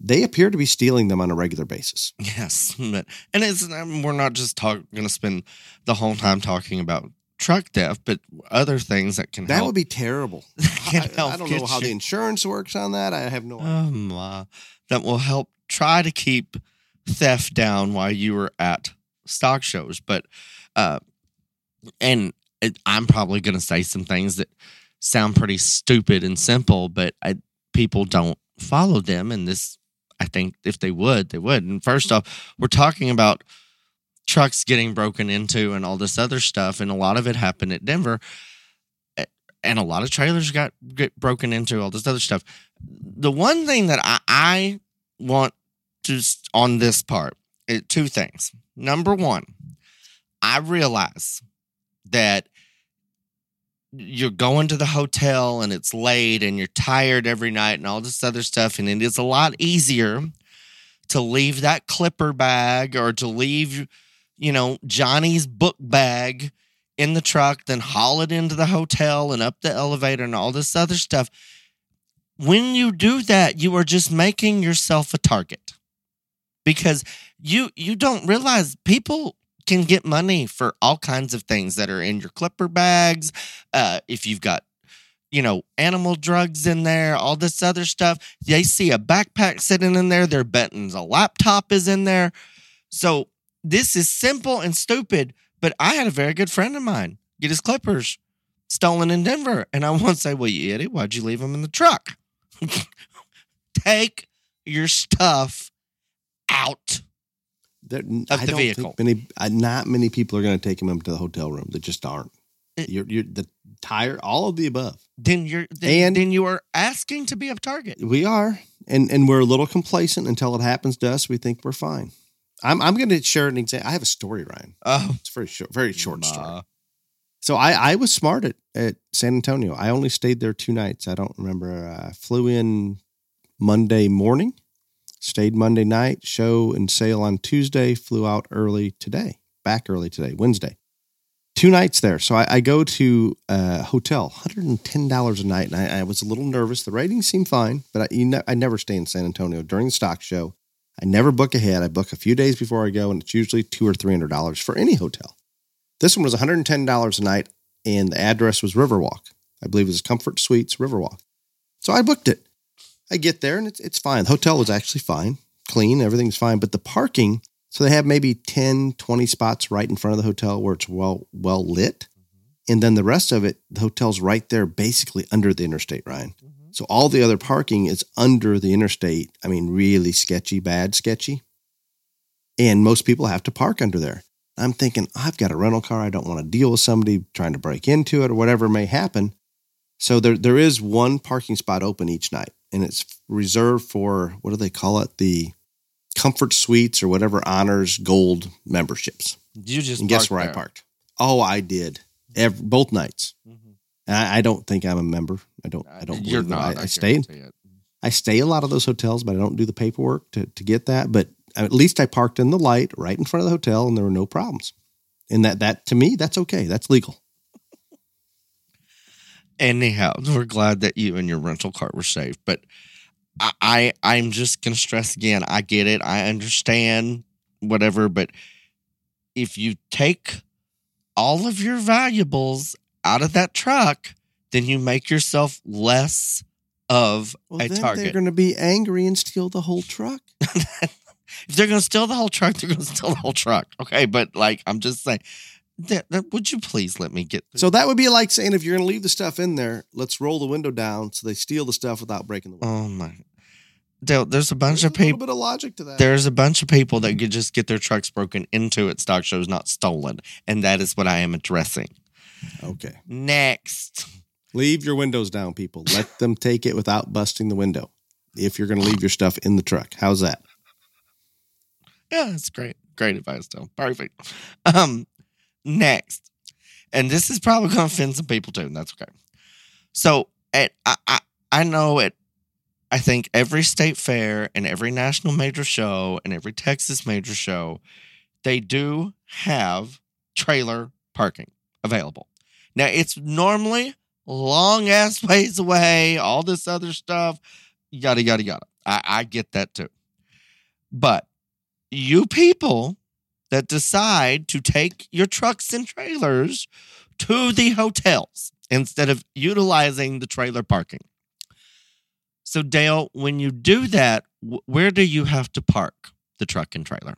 they appear to be stealing them on a regular basis. Yes, but and it's um, we're not just talk going to spend the whole time talking about truck theft, but other things that can happen. That help. would be terrible. I, I don't know how you- the insurance works on that. I have no idea. Um, uh, that will help try to keep theft down while you were at stock shows. But, uh, and it, I'm probably going to say some things that sound pretty stupid and simple, but I, people don't follow them. And this, I think if they would, they would. And first off, we're talking about trucks getting broken into and all this other stuff. And a lot of it happened at Denver. Eh, and a lot of trailers got get broken into, all this other stuff the one thing that I, I want to on this part is two things. Number one, I realize that you're going to the hotel and it's late and you're tired every night and all this other stuff, and it is a lot easier to leave that clipper bag or to leave, you know, Johnny's book bag in the truck, then haul it into the hotel and up the elevator and all this other stuff. When you do that you are just making yourself a target because you you don't realize people can get money for all kinds of things that are in your clipper bags uh, if you've got you know animal drugs in there all this other stuff. They see a backpack sitting in there they're a laptop is in there. So this is simple and stupid but i had a very good friend of mine get his clippers stolen in denver and i once say well you idiot why'd you leave them in the truck? Take your stuff out. There, Of I the don't vehicle. Think many, uh, not many people are going to take him up to the hotel room. They just aren't. It- you're, you're the tire, all of the above. Then you're then, And- then you are asking to be a target. We are, and and we're a little complacent until it happens to us. We think we're fine. I'm I'm going to share an example. I have a story, Ryan. Oh, It's very short, very short story. So I, I was smart at, at San Antonio. I only stayed there two nights. I don't remember. I flew in Monday morning, stayed Monday night, show and sale on Tuesday, flew out early today, back early today, Wednesday. Two nights there. So I, I go to a hotel, $110 a night. And I, I was a little nervous. The ratings seemed fine, but I, you know, I never stay in San Antonio during the stock show. I never book ahead. I book a few days before I go, and it's usually two or three hundred dollars for any hotel. This one was one hundred and ten dollars a night, and the address was Riverwalk. I believe it was Comfort Suites Riverwalk. So I booked it. I get there and it's it's fine. The hotel was actually fine, clean, everything's fine, but the parking, so they have maybe 10, 20 spots right in front of the hotel where it's well well lit. And then the rest of it, the hotel's right there basically under the interstate, Ryan. Mm-hmm. So all the other parking is under the interstate. I mean, really sketchy, bad sketchy. And most people have to park under there. I'm thinking, I've got a rental car. I don't want to deal with somebody trying to break into it or whatever may happen. So there, there is one parking spot open each night, and it's reserved for what do they call it? The Comfort Suites or whatever honors gold memberships. you just And guess where I parked? Oh, I did. Every, both nights. Mhm. And I, I don't think I'm a member. I don't. I don't. You're not. I, I I stayed. I stay a lot of those hotels, but I don't do the paperwork to, to get that. But at least I parked in the light right in front of the hotel and there were no problems. And that that to me, that's okay. That's legal. Anyhow, we're glad that you and your rental car were safe. But I, I I'm just gonna stress again. I get it. I understand whatever. But if you take all of your valuables out of that truck, then you make yourself less of Well, a then target. they're going to be angry and steal the whole truck. if they're gonna steal the whole truck, they're gonna steal the whole truck. Okay, but like I'm just saying, that, that- would you please let me get So that would be like saying if you're going to leave the stuff in there, let's roll the window down so they steal the stuff without breaking the window. Oh my, Dale, there's a bunch There's of a little people. bit of logic to that. There's a bunch of people that could just get their trucks broken into at stock shows, not stolen, and that is what I am addressing. okay. Next, Leave your windows down, people. Let them take it without busting the window. If you're going to leave your stuff in the truck, how's that? yeah, that's great, great advice, Dale. Perfect. Um, next, and this is probably to offend some people too, and that's okay. So, at I, I I know at I think every state fair and every national major show and every Texas major show, they do have trailer parking available. Now it's normally long ass ways away, all this other stuff, yada yada yada. I, I get that too. But you people that decide to take your trucks and trailers to the hotels instead of utilizing the trailer parking. So, Dale, when you do that, where do you have to park the truck and trailer?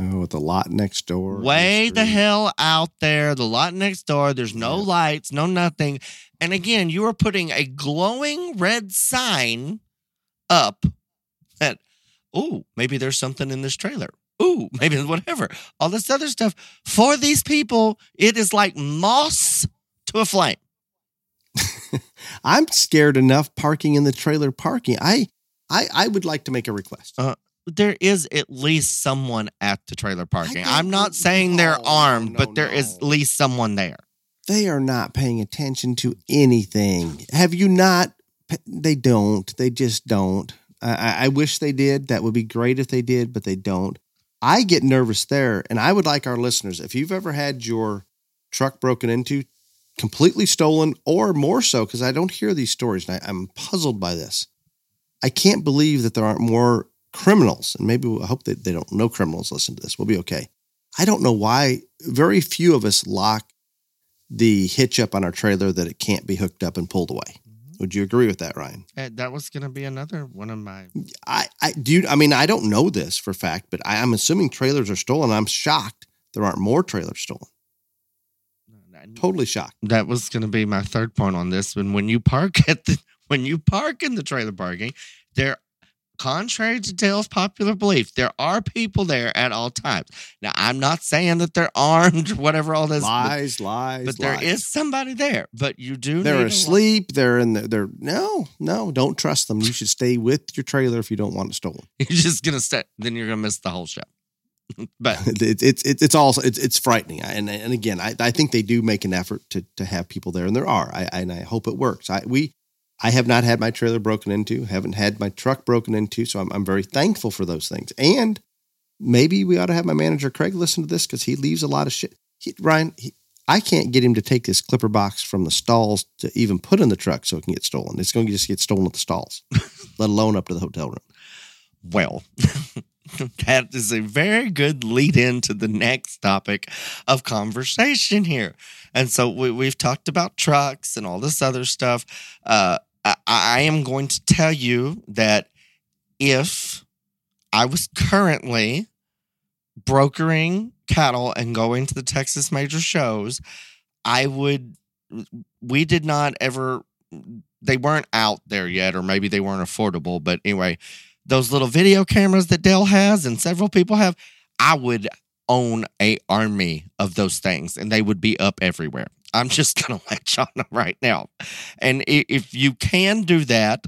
Oh, with the lot next door. Way the street. hell out there, the lot next door. There's no Yeah. lights, no nothing. And again, you are putting a glowing red sign up that, oh, maybe there's something in this trailer. Ooh, maybe whatever. All this other stuff. For these people, it is like moss to a flame. I'm scared enough parking in the trailer parking. I, I, I would like to make a request. Uh, There is at least someone at the trailer parking. I'm not saying they're armed, no, but there is at least someone there. they are not paying attention to anything. Have you not? They don't. They just don't. I, I- I wish they did. That would be great if they did, but they don't. I get nervous there, and I would like our listeners, if you've ever had your truck broken into, completely stolen, or more so, because I don't hear these stories, and I, I'm puzzled by this. I can't believe that there aren't more criminals, and maybe I hope that they don't. No criminals listen to this. We'll be okay. I don't know why. Very few of us lock the hitch up on our trailer that it can't be hooked up and pulled away. Would you agree with that, Ryan? Uh, That was going to be another one of my. I, I do. I mean, I don't know this for fact, but I, I'm assuming trailers are stolen. I'm shocked there aren't more trailers stolen. Totally shocked. That was going to be my third point on this. When when you park at the when you park in the trailer parking, there, contrary to Dale's popular belief, there are people there at all times. Now, I'm not saying that they're armed whatever all this, but, lies, lies, but there lies. is somebody there. But you do. They're asleep. They're in the. They're no, no. Don't trust them. You should stay with your trailer if you don't want it stolen. You're just gonna stay. Then you're gonna miss the whole show. but It's it's it's it's also it's it's frightening. And and again, I, I think they do make an effort to to have people there, and there are. I and I hope it works. I we I have not had my trailer broken into, haven't had my truck broken into, so I'm I'm very thankful for those things. And maybe we ought to have my manager Craig listen to this because he leaves a lot of shit. He, Ryan, he, I can't get him to take this clipper box from the stalls to even put in the truck so it can get stolen. It's going to just get stolen at the stalls, let alone up to the hotel room. Well, that is a very good lead in to the next topic of conversation here. And so we, we've talked about trucks and all this other stuff. Uh, I, I am going to tell you that if I was currently brokering cattle and going to the Texas major shows, I would, we did not ever, they weren't out there yet, or maybe they weren't affordable. But anyway, those little video cameras that Dale has and several people have, I would own a army of those things and they would be up everywhere. I'm just gonna let y'all know right now. And if you can do that,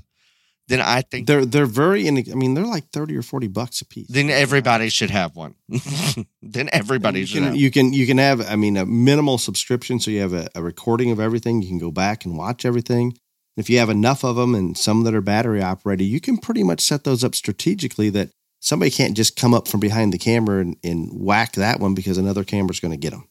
then I think They're they're very. I mean, they're like thirty or forty bucks a piece. then everybody should have one. then everybody you should can, have. you can you can have I mean a minimal subscription, so you have a, a recording of everything. You can go back and watch everything. If you have enough of them and some that are battery operated, you can pretty much set those up strategically that somebody can't just come up from behind the camera and, and whack that one because another camera's going to get them.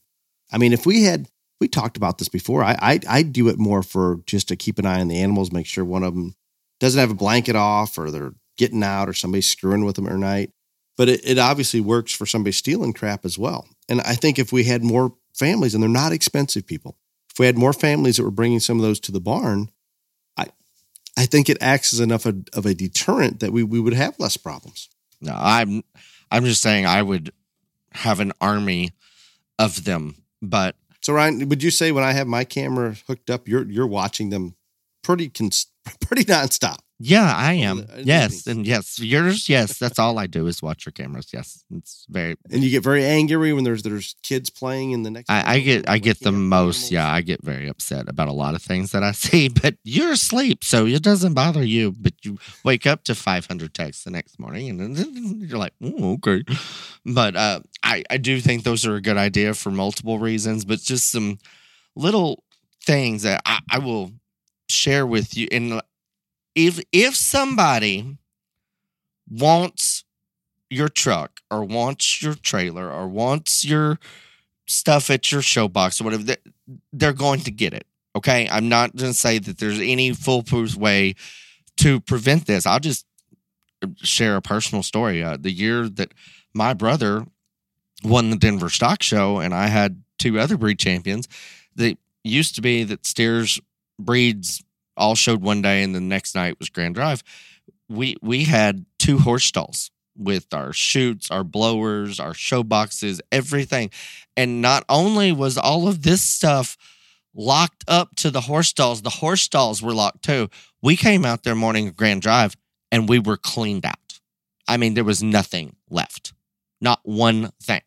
I mean, if we had, we talked about this before. I, I I do it more for just to keep an eye on the animals, make sure one of them doesn't have a blanket off or they're getting out or somebody's screwing with them at night. But it, it obviously works for somebody stealing crap as well. And I think if we had more families, and they're not expensive people, if we had more families that were bringing some of those to the barn, I I think it acts as enough of, of a deterrent that we we would have less problems. No, I'm I'm just saying I would have an army of them, but So Ryan, would you say when I have my camera hooked up, you're you're watching them pretty cons- pretty nonstop? Yeah, I am. uh, yes, and yes, yours. Yes, that's all I do is watch your cameras. Yes, it's very. And you get very angry when there's there's kids playing in the next. I, I get I get the most. animals. Yeah, I get very upset about a lot of things that I see. But you're asleep, so it doesn't bother you. But you wake up to 500 texts the next morning, and then you're like, oh, okay. But uh, I I do think those are a good idea for multiple reasons. But just some little things that I, I will share with you. And if if somebody wants your truck or wants your trailer or wants your stuff at your showbox or whatever, they- they're going to get it. Okay. I'm not going to say that there's any foolproof way to prevent this. I'll just share a personal story. Uh, the year that my brother won the Denver Stock Show and I had two other breed champions, that used to be that steers breeds all showed one day and the next night was Grand Drive. We we had two horse stalls with our chutes, our blowers, our show boxes, everything. And not only was all of this stuff locked up to the horse stalls, the horse stalls were locked too. We came out there morning of Grand Drive and we were cleaned out. I mean, there was nothing left. Not one thing.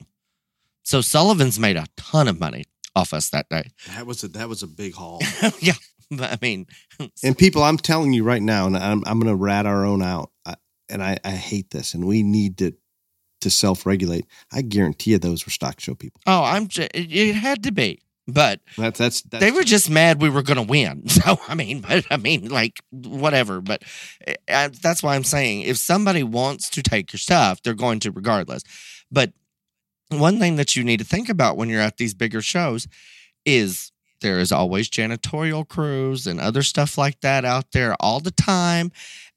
So Sullivan's made a ton of money off us that day. That was a that was a big haul. yeah. I mean, and people, I'm telling you right now, and I'm I'm going to rat our own out. I, and I I hate this, and we need to to self regulate. I guarantee you, those were stock show people. oh, I'm it, had to be. But That's that's, that's they were just mad we were going to win. So I mean, but I mean, like whatever. But uh, that's why I'm saying if somebody wants to take your stuff, they're going to regardless. But one thing that you need to think about when you're at these bigger shows is there is always janitorial crews and other stuff like that out there all the time,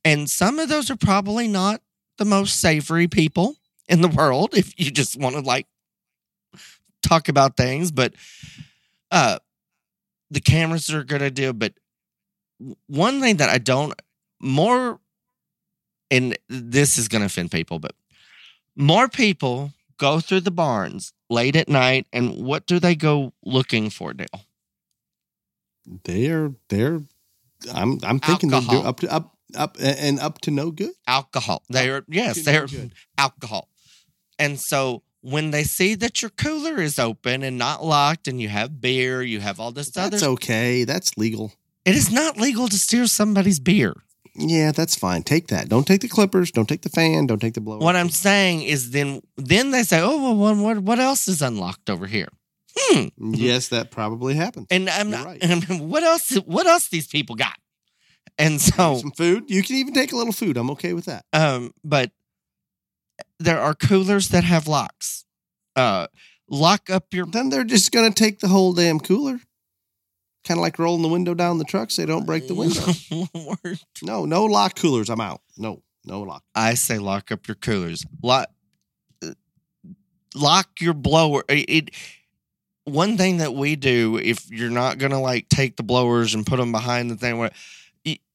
and some of those are probably not the most savory people in the world. If you just want to like talk about things, but uh the cameras are a good idea but one thing that i don't more and this is going to offend people but more people go through the barns late at night and what do they go looking for dale they're they're. I'm I'm thinking they're do, up to up up and up to no good. alcohol they're yes they're good. alcohol and so when they see that your cooler is open and not locked and you have beer you have all this other That's okay. That's legal. it is not legal to steal somebody's beer Yeah, that's fine. Take that. Don't take the clippers. Don't take the fan. Don't take the blower. What I'm saying is then then they say, oh well, what, what else is unlocked over here? Hmm. Yes, that probably happens. And I'm You're not. right. And what else? What else these people got? And so, some food. You can even take a little food. I'm okay with that. um, but there are coolers that have locks. Uh, lock up your. Then they're just gonna take the whole damn cooler. Kind of like rolling the window down the truck so they don't break the window. no, no lock coolers. I'm out. No, no lock. I say lock up your coolers. Lock. Lock your blower. It, it. One thing that we do, if you're not gonna like take the blowers and put them behind the thing,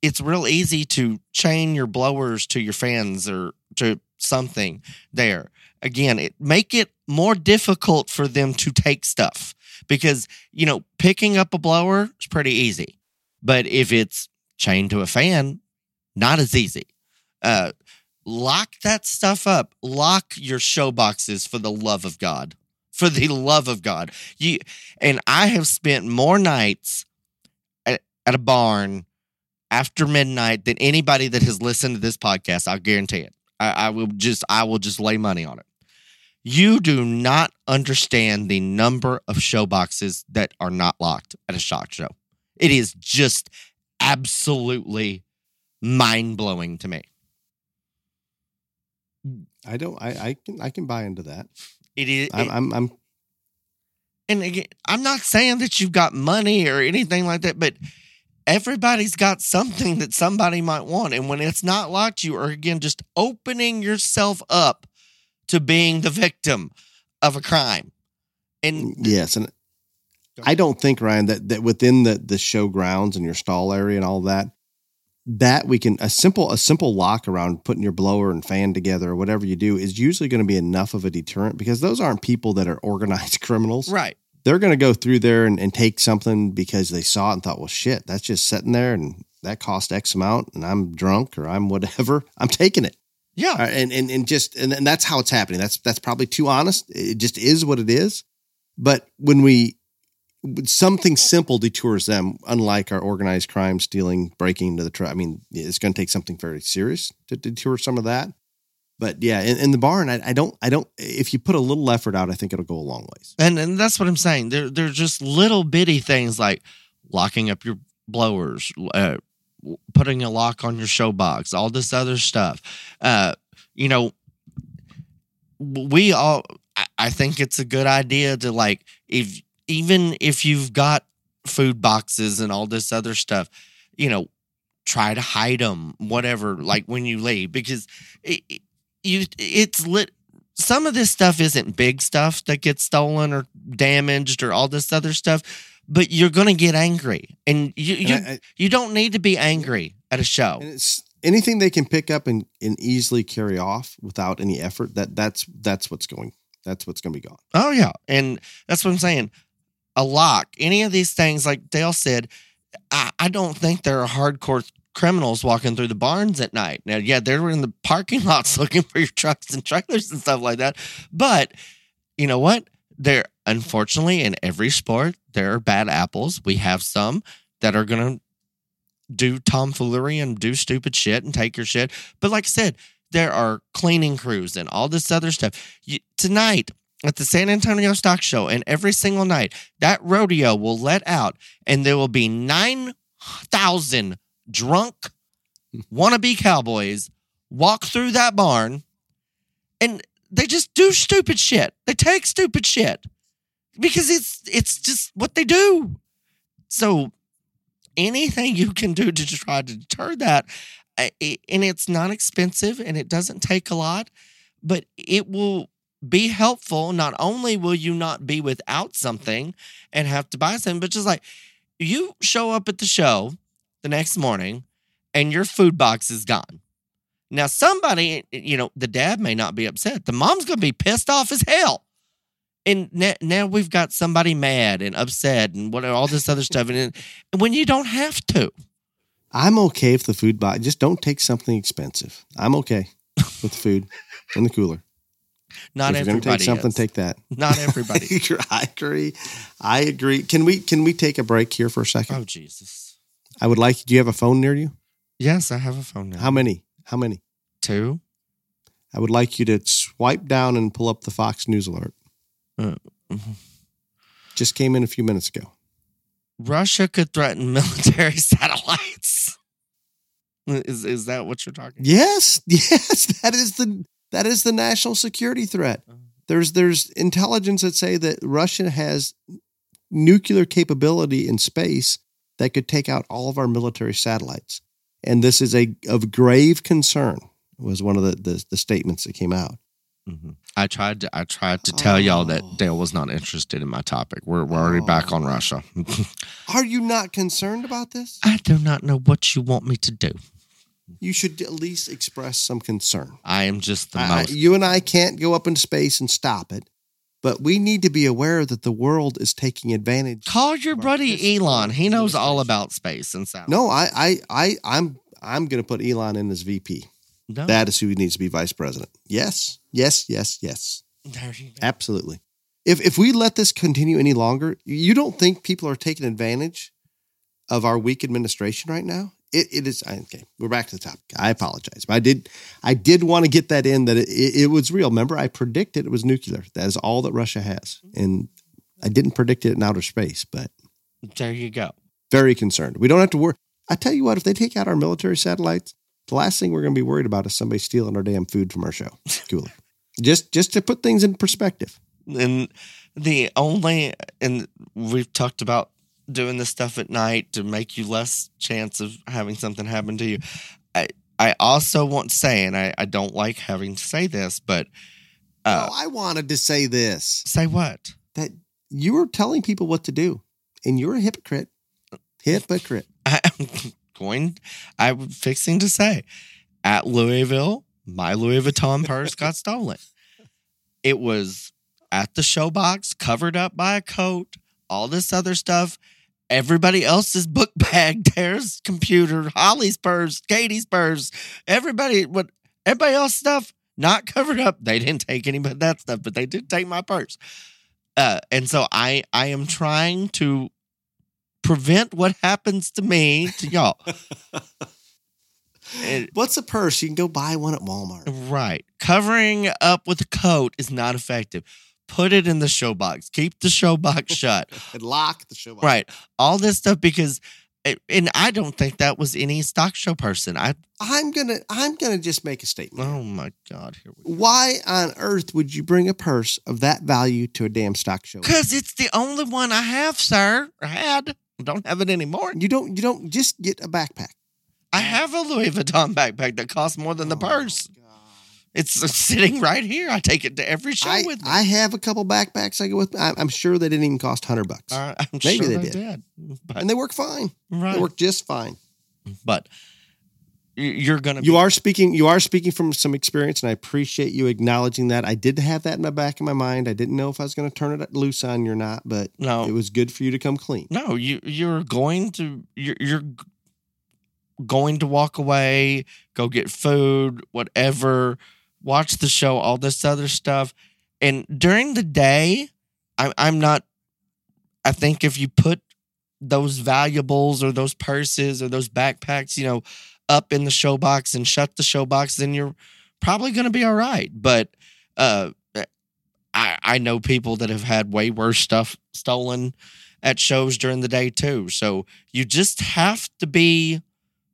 it's real easy to chain your blowers to your fans or to something there. Again, it make it more difficult for them to take stuff because you know picking up a blower is pretty easy, but if it's chained to a fan, not as easy. Uh, lock that stuff up. Lock your show boxes for the love of God. For the love of God. You and I have spent more nights at, at a barn after midnight than anybody that has listened to this podcast. I'll guarantee it. I, I will just I will just lay money on it. You do not understand the number of show boxes that are not locked at a shot show. It is just absolutely mind blowing to me. I don't. I, I can. I can buy into that. It is. I'm. I'm, I'm and again, I'm not saying that you've got money or anything like that, but everybody's got something that somebody might want. And when it's not like you, or again, just opening yourself up to being the victim of a crime. And mm, yes, and I don't think Ryan that that within the the show grounds and your stall area and all that, that we can a simple a simple lock around putting your blower and fan together or whatever you do is usually going to be enough of a deterrent because those aren't people that are organized criminals. right. They're going to go through there and, and take something because they saw it and thought, well, shit, that's just sitting there and that cost X amount and I'm drunk or I'm whatever. I'm taking it. Yeah. Uh, and and and just and, and that's how it's happening. That's that's probably too honest. It just is what it is. But when we something simple detours them, unlike our organized crime, stealing, breaking into the truck. I mean, it's going to take something very serious to detour some of that. But yeah, in, in the barn, I, I don't, I don't. If you put a little effort out, I think it'll go a long ways. And and that's what I'm saying. They're they're just little bitty things like locking up your blowers, uh, putting a lock on your show box, all this other stuff. Uh, you know, we all. I think it's a good idea to like if even if you've got food boxes and all this other stuff, you know, try to hide them, whatever. Like when you leave, because it, it- you it's lit some of this stuff isn't big stuff that gets stolen or damaged or all this other stuff, but you're going to get angry, and you And you, I- I- you don't need to be angry at a show. and it's anything they can pick up and, and easily carry off without any effort. That that's that's what's going. That's what's going to be gone. Oh yeah, and that's what I'm saying. A lock, any of these things, like Dale said, I, I don't think there are hardcore criminals walking through the barns at night. Now, yeah, they're in the parking lots mm-hmm. looking for your trucks and trailers and stuff like that. But you know what? There, unfortunately, in every sport, there are bad apples. We have some that are going to do tomfoolery and do stupid shit and take your shit. But like I said, there are cleaning crews and all this other stuff. You, tonight at the San Antonio Stock Show and every single night, that rodeo will let out and there will be 9,000 drunk wannabe cowboys walk through that barn and they just do stupid shit. They take stupid shit because it's it's just what they do. So anything you can do to try to deter that and it's not expensive and it doesn't take a lot, but it will be helpful. Not only will you not be without something and have to buy something, but just like you show up at the show the next morning and your food box is gone. Now, somebody, you know, the dad may not be upset. The mom's going to be pissed off as hell. And now we've got somebody mad and upset and what all this other stuff. And, when you don't have to, I'm okay if the food box just don't take something expensive. I'm okay with the food in the cooler. Not if you're going to everybody take something, is. take that. Not everybody. I agree. I agree. Can we can we take a break here for a second? oh Jesus! I would like. Do you have a phone near you? Yes, I have a phone now. How many? How many? Two? I would like you to swipe down and pull up the Fox News alert. Uh, mhm. Just came in a few minutes ago. Russia could threaten military satellites. Is is that what you're talking? Yes, yes, that is the that is the national security threat. There's there's intelligence that say that Russia has nuclear capability in space that could take out all of our military satellites, and this is a of grave concern. Was one of the the, the statements that came out. Mhm. I tried to I tried to tell y'all Oh. that Dale was not interested in my topic. We're we're already back on Oh. Russia. Are you not concerned about this? I do not know what you want me to do. You should at least express some concern. I am just the I- you and I can't go up into space and stop it, but we need to be aware that the world is taking advantage. Call your buddy Elon. He knows all about space and stuff. No, I, I, I, I'm, I'm going to put Elon in as VP. no. That is who he needs to be vice president. Yes, yes, yes, yes, there you go. absolutely. If if we let this continue any longer, you don't think people are taking advantage of our weak administration right now? It, it is okay. We're back to the topic. I apologize, but I did I did want to get that in that it, it, it was real. Remember, I predicted it was nuclear. That is all that Russia has, mm-hmm. and I didn't predict it in outer space. But There you go. very concerned. We don't have to worry. I tell you what, if they take out our military satellites, the last thing we're going to be worried about is somebody stealing our damn food from our show cooler. just just to put things in perspective. And the only and we've talked about doing this stuff at night to make you less chance of having something happen to you. I I also want to say, and I, I don't like having to say this, but uh, oh, I wanted to say this say what? that you were telling people what to do, and you're a hypocrite. Hypocrite. I'm going. I'm fixing to say, at Louisville, my Louis Vuitton purse got stolen. It was at the showbox, covered up by a coat, all this other stuff. Everybody else's book bag, Tara's computer, Holly's purse, Katie's purse, everybody, what everybody else stuff not covered up. They didn't take any of that stuff, but they did take my purse. Uh, and so I, I am trying to prevent what happens to me to y'all. What's a purse? You can go buy one at Walmart. Right. Covering up with a coat is not effective. Put it in the show box. Keep the show box shut. And lock the show. Box. Right. All this stuff because eh, and I don't think that was any stock show person. I I'm gonna I'm gonna just make a statement. oh my god, here we go. Why on earth would you bring a purse of that value to a damn stock show? Cause it's the only one I have, sir. Or had. Don't have it anymore. You don't you don't just get a backpack. I have a Louis Vuitton backpack that costs more than the Oh, purse. It's sitting right here. I take it to every show I, with me. I have a couple backpacks I go with. I, I'm sure they didn't even cost hundred bucks, Uh, Maybe sure they they, did. did. And they work fine. right. They work just fine. but you're gonna You are speaking. You are speaking from some experience, and I appreciate you acknowledging that. I did have that in the back of my mind. I didn't know if I was going to turn it loose on you or not, but no it was good for you to come clean. no you you're going to you're, you're going to walk away go get food whatever watch the show all this other stuff and during the day I, i'm not i think if you put those valuables or those purses or those backpacks you know up in the show box and shut the show box then you're probably going to be all right but uh I, I know people that have had way worse stuff stolen at shows during the day too. So you just have to be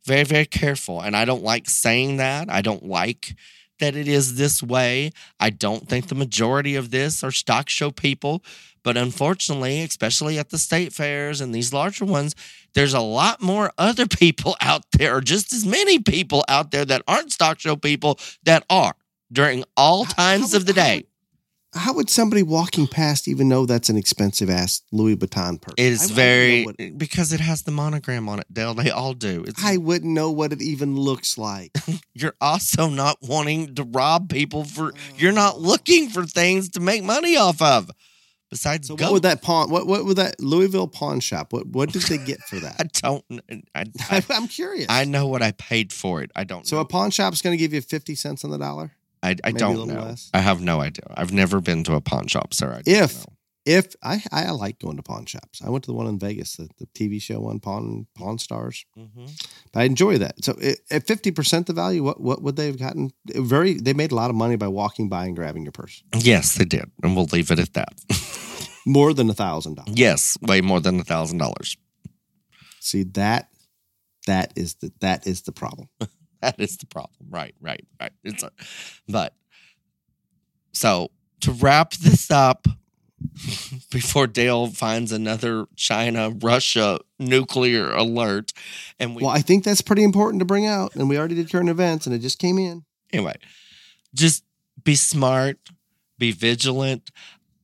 very, very careful. And I don't like saying that. I don't like that it is this way. I don't think the majority of this are stock show people. But unfortunately, especially at the state fairs and these larger ones, there's a lot more other people out there, or just as many people out there that aren't stock show people that are during all times how of the how day. How would somebody walking past even know that's an expensive ass Louis Vuitton purse? It is I very what- because it has the monogram on it, Dale. They all do. It's, I wouldn't know what it even looks like. you're also not wanting to rob people for. Uh. You're not looking for things to make money off of. Besides, So what would that pawn? What what would that Louisville pawn shop? What what did they get for that? I don't. I, I, I, am curious. I know what I paid for it. I don't. so know. a pawn shop's going to give you fifty cents on the dollar. I, I maybe don't know. less. I have no idea. I've never been to a pawn shop, sir. I If- know. If I I like going to pawn shops. I went to the one in Vegas, the, the TV show one, Pawn Pawn Stars. Mhm. But I enjoy that. So i- at fifty percent the value, what what would they have gotten? Very. They made a lot of money by walking by and grabbing your purse. yes, they did, and we'll leave it at that. More than a thousand dollars. yes, way more than a thousand dollars. See that that is the that is the problem. That is the problem. Right, right, right. It's a, but so to wrap this up before Dale finds another China Russia nuclear alert, and we Well, I think that's pretty important to bring out, and we already did current events, and it just came in. anyway, just be smart, be vigilant.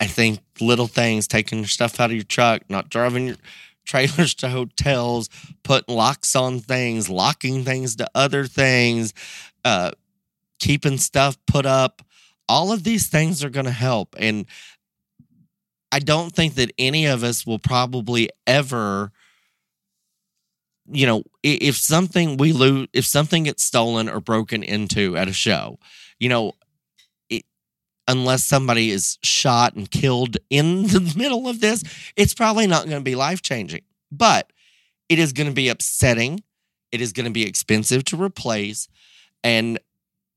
I think little things, taking your stuff out of your truck, not driving your trailers to hotels, putting locks on things, locking things to other things, uh, keeping stuff put up. All of these things are going to help. And I don't think that any of us will probably ever you know, if something we lose, if something gets stolen or broken into at a show, you know, unless somebody is shot and killed in the middle of this, it's probably not going to be life changing. But it is going to be upsetting. It is going to be expensive to replace. And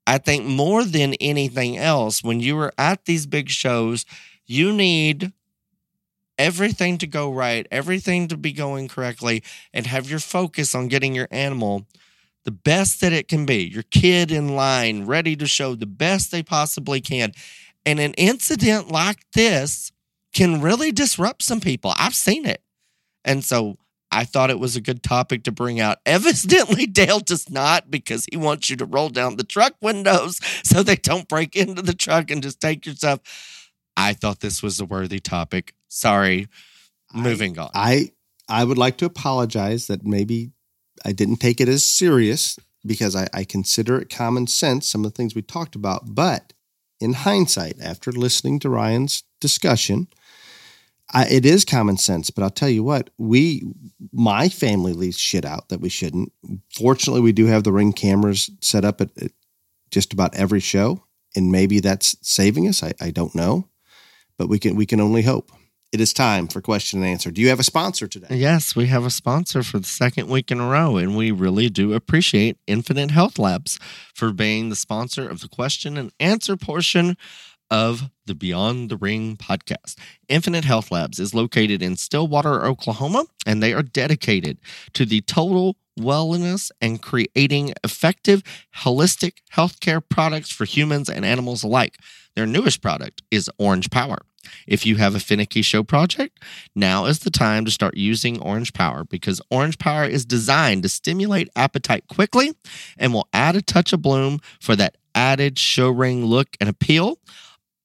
I think more than anything else, when you are at these big shows, you need everything to go right, everything to be going correctly, and have your focus on getting your animal the best that it can be. Your kid in line, ready to show the best they possibly can. And an incident like this can really disrupt some people. I've seen it. And so I thought it was a good topic to bring out. Evidently, Dale does not because he wants you to roll down the truck windows so they don't break into the truck and just take your stuff. I thought this was a worthy topic. Sorry. Moving on. I I would like to apologize that maybe I didn't take it as serious because I, I consider it common sense, some of the things we talked about. But in hindsight, after listening to Ryan's discussion, I, it is common sense. But I'll tell you what, we, my family leaves shit out that we shouldn't. Fortunately, we do have the ring cameras set up at, at just about every show, and maybe that's saving us. I, I don't know, but we can we can only hope. It is time for question and answer. Do you have a sponsor today? Yes, we have a sponsor for the second week in a row, and we really do appreciate Infinite Health Labs for being the sponsor of the question and answer portion of the Beyond the Ring podcast. Infinite Health Labs is located in Stillwater, Oklahoma, and they are dedicated to the total wellness and creating effective, holistic healthcare products for humans and animals alike. Their newest product is Orange Power. If you have a finicky show project, now is the time to start using Orange Power because Orange Power is designed to stimulate appetite quickly and will add a touch of bloom for that added show ring look and appeal.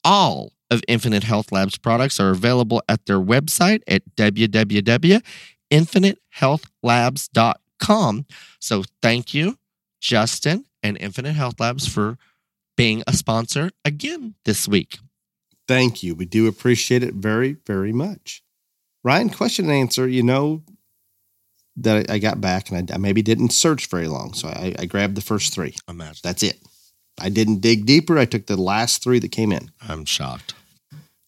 All of Infinite Health Labs products are available at their website at www.infinitehealthlabs.com. So thank you, Justin and Infinite Health Labs, for being a sponsor again this week. Thank you. We do appreciate it very, very much. Ryan, question and answer. You know that I got back and I, maybe didn't search very long. So I, I grabbed the first three. Imagine. That's it. I didn't dig deeper. I took the last three that came in I'm shocked.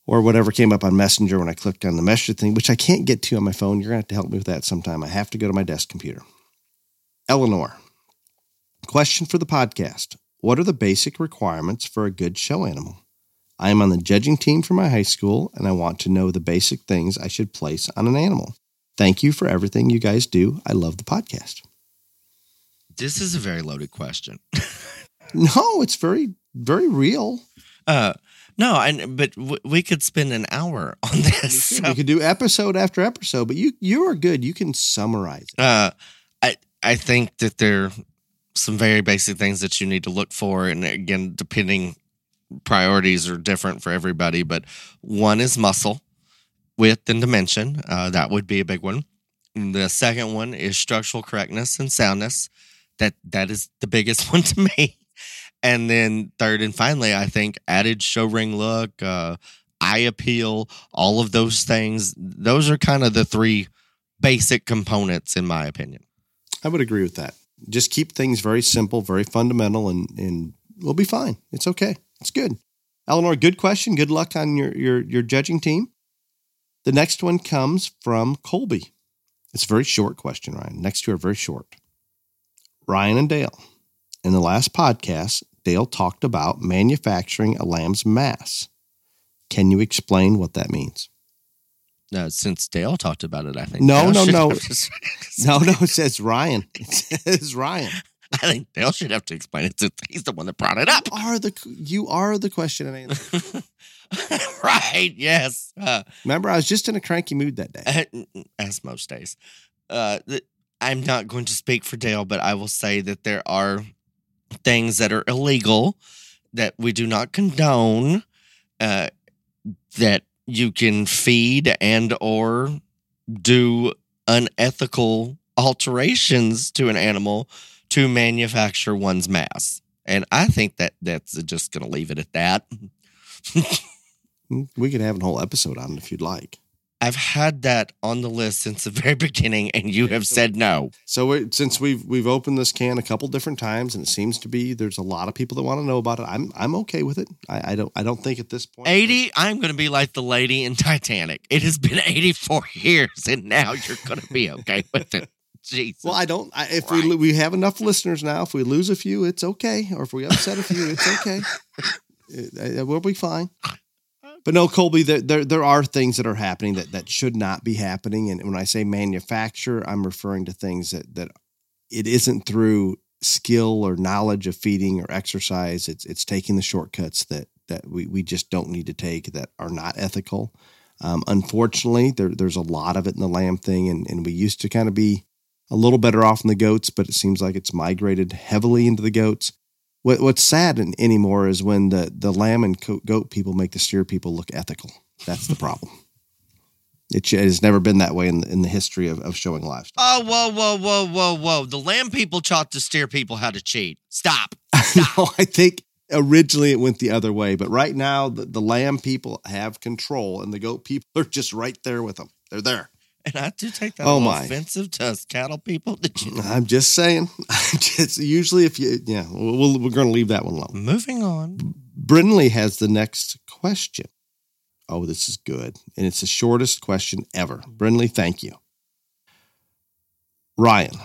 or whatever came up on Messenger when I clicked on the messenger thing, which I can't get to on my phone. You're going to have to help me with that sometime. I have to go to my desk computer. Eleanor, question for the podcast What are the basic requirements for a good show animal? I am on the judging team for my high school, and I want to know the basic things I should place on an animal. Thank you for everything you guys do. I love the podcast. This is a very loaded question. No, it's very, very real. Uh, no, and but w- we could spend an hour on this. We so- could, we could do episode after episode, but you you are good. You can summarize it. Uh, I I think that there are some very basic things that you need to look for, and again, depending priorities are different for everybody. But one is muscle, width, and dimension. Uh, that would be a big one. And the second one is structural correctness and soundness. That that is the biggest one to me. And then third and finally, I think added show ring look, uh, eye appeal, all of those things. Those are kind of the three basic components, in my opinion. I would agree with that. Just keep things very simple, very fundamental, and and we'll be fine. It's okay. It's good. Eleanor, good question. Good luck on your your your judging team. The next one comes from Colby. It's a very short question, Ryan. Next two are very short. Ryan and Dale. In the last podcast, Dale talked about manufacturing a lamb's mass. Can you explain what that means? Since Dale talked about it, I think. No, no, no. No, no, it says Ryan. It says Ryan. I think Dale should have to explain it since he's the one that brought it up. You are the you are the question and answer. right? Yes. Uh, Remember, I was just in a cranky mood that day. as most days. Uh, I'm not going to speak for Dale, but I will say that there are things that are illegal that we do not condone. Uh, that you can feed and or do unethical alterations to an animal to manufacture one's mass. And I think that that's just going to leave it at that. We could have a whole episode on it if you'd like. I've had that on the list since the very beginning, and you have said no. So it, since we've we've opened this can a couple different times, and it seems to be there's a lot of people that want to know about it. I'm I'm okay with it. I, I don't I don't think at this point 80, I'm going to be like the lady in Titanic. It has been 84 years, and now you're going to be okay with it. Jesus. Well, I don't. I, if we we have enough listeners now, if we lose a few, it's okay. Or if we upset a few, it's okay. It- it- we'll be fine. But no, Colby, there, there there are things that are happening that that should not be happening. And when I say manufacture, I'm referring to things that that it isn't through skill or knowledge of feeding or exercise. It's it's taking the shortcuts that that we, we just don't need to take that are not ethical. Um, unfortunately, there, there's a lot of it in the lamb thing, and, and we used to kind of be a little better off in the goats, but it seems like it's migrated heavily into the goats. What, what's sad in, anymore is when the, the lamb and goat people make the steer people look ethical. That's the problem. It has never been that way in the, in the history of, of showing livestock. Oh, whoa, whoa, whoa, whoa, whoa. The lamb people taught the steer people how to cheat. Stop. Stop. no, I think originally it went the other way, but right now the, the lamb people have control and the goat people are just right there with them. They're there. And I do take that oh my. offensive to us cattle people. Did you? I'm just saying. just usually, if you, yeah, we we are going to leave that one alone. Moving on. Brindley has the next question. Oh, this is good. And it's the shortest question ever. Brindley, thank you. Ryan,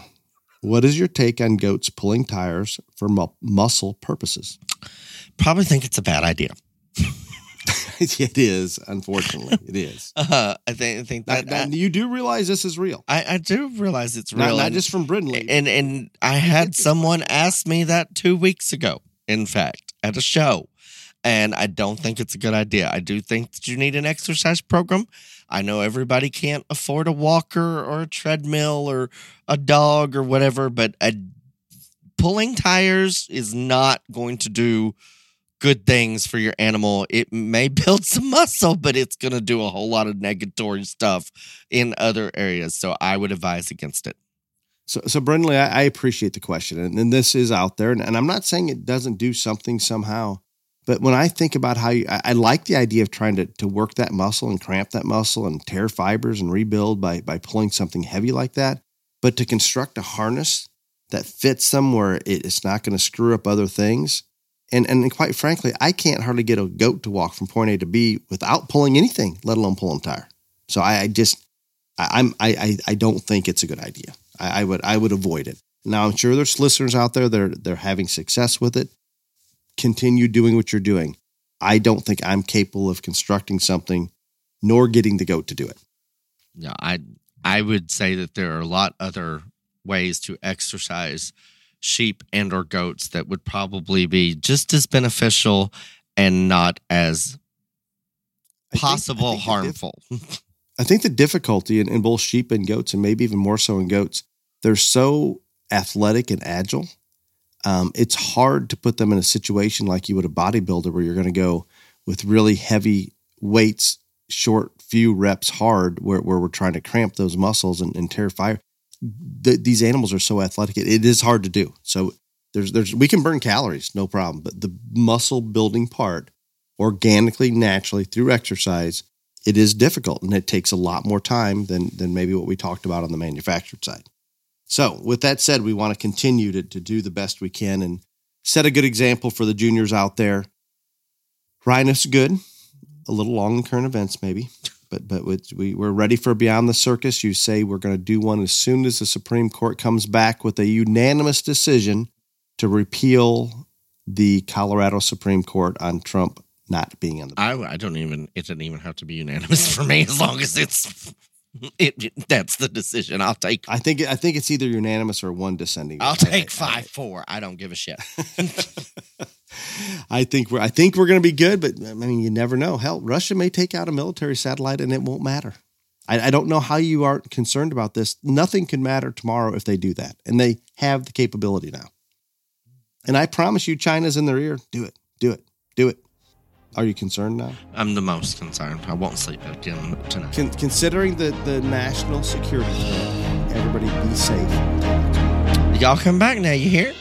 what is your take on goats pulling tires for mu- muscle purposes? Probably think it's a bad idea. it is, unfortunately, it is. Uh, I think I think that now, now, you do realize this is real. I, I do realize it's real, not, not just from Brindley. And and I had someone ask me that two weeks ago. In fact, at a show, and I don't think it's a good idea. I do think that you need an exercise program. I know everybody can't afford a walker or a treadmill or a dog or whatever, but a, pulling tires is not going to do good things for your animal. It may build some muscle, but it's going to do a whole lot of negatory stuff in other areas. So I would advise against it. So, so Brindley, I, I appreciate the question, and, and, this is out there, and, and, I'm not saying it doesn't do something somehow, but when I think about how you, I, I, like the idea of trying to to work that muscle and cramp that muscle and tear fibers and rebuild by by pulling something heavy like that, but to construct a harness that fits them where it, it's not going to screw up other things and and quite frankly, I can't hardly get a goat to walk from point A to B without pulling anything, let alone pulling a tire. So I, I just I, I'm I, I don't think it's a good idea. I, I would I would avoid it. Now I'm sure there's listeners out there that are they're having success with it. Continue doing what you're doing. I don't think I'm capable of constructing something nor getting the goat to do it. Yeah, I I would say that there are a lot other ways to exercise sheep and or goats that would probably be just as beneficial and not as possible I think, I think harmful. Dif- I think the difficulty in, in both sheep and goats, and maybe even more so in goats, they're so athletic and agile. Um, it's hard to put them in a situation like you would a bodybuilder where you're going to go with really heavy weights, short few reps hard, where, where we're trying to cramp those muscles and, and tear fire the, these animals are so athletic. It, it is hard to do. So there's there's we can burn calories, no problem. But the muscle building part, organically, naturally through exercise, it is difficult and it takes a lot more time than than maybe what we talked about on the manufactured side. So with that said, we want to continue to, to do the best we can and set a good example for the juniors out there. Ryan is good, a little long in current events, maybe but but we we're ready for Beyond the Circus. You say we're going to do one as soon as the Supreme Court comes back with a unanimous decision to repeal the Colorado Supreme Court on Trump not being on the. I I don't even it doesn't even have to be unanimous for me as long as it's. It, that's the decision. I'll take. I think I think it's either unanimous or one dissenting. I'll take five four. I don't give a shit. I think we're I think we're going to be good, but I mean, you never know. Hell, Russia may take out a military satellite, and it won't matter. I, I don't know how you aren't concerned about this. Nothing can matter tomorrow if they do that, and they have the capability now. And I promise you, China's in their ear. Do it. Do it. Do it. Are you concerned now? I'm the most concerned. I won't sleep again tonight. Con- considering the, the national security threat, everybody be safe. Y'all come back now, you hear?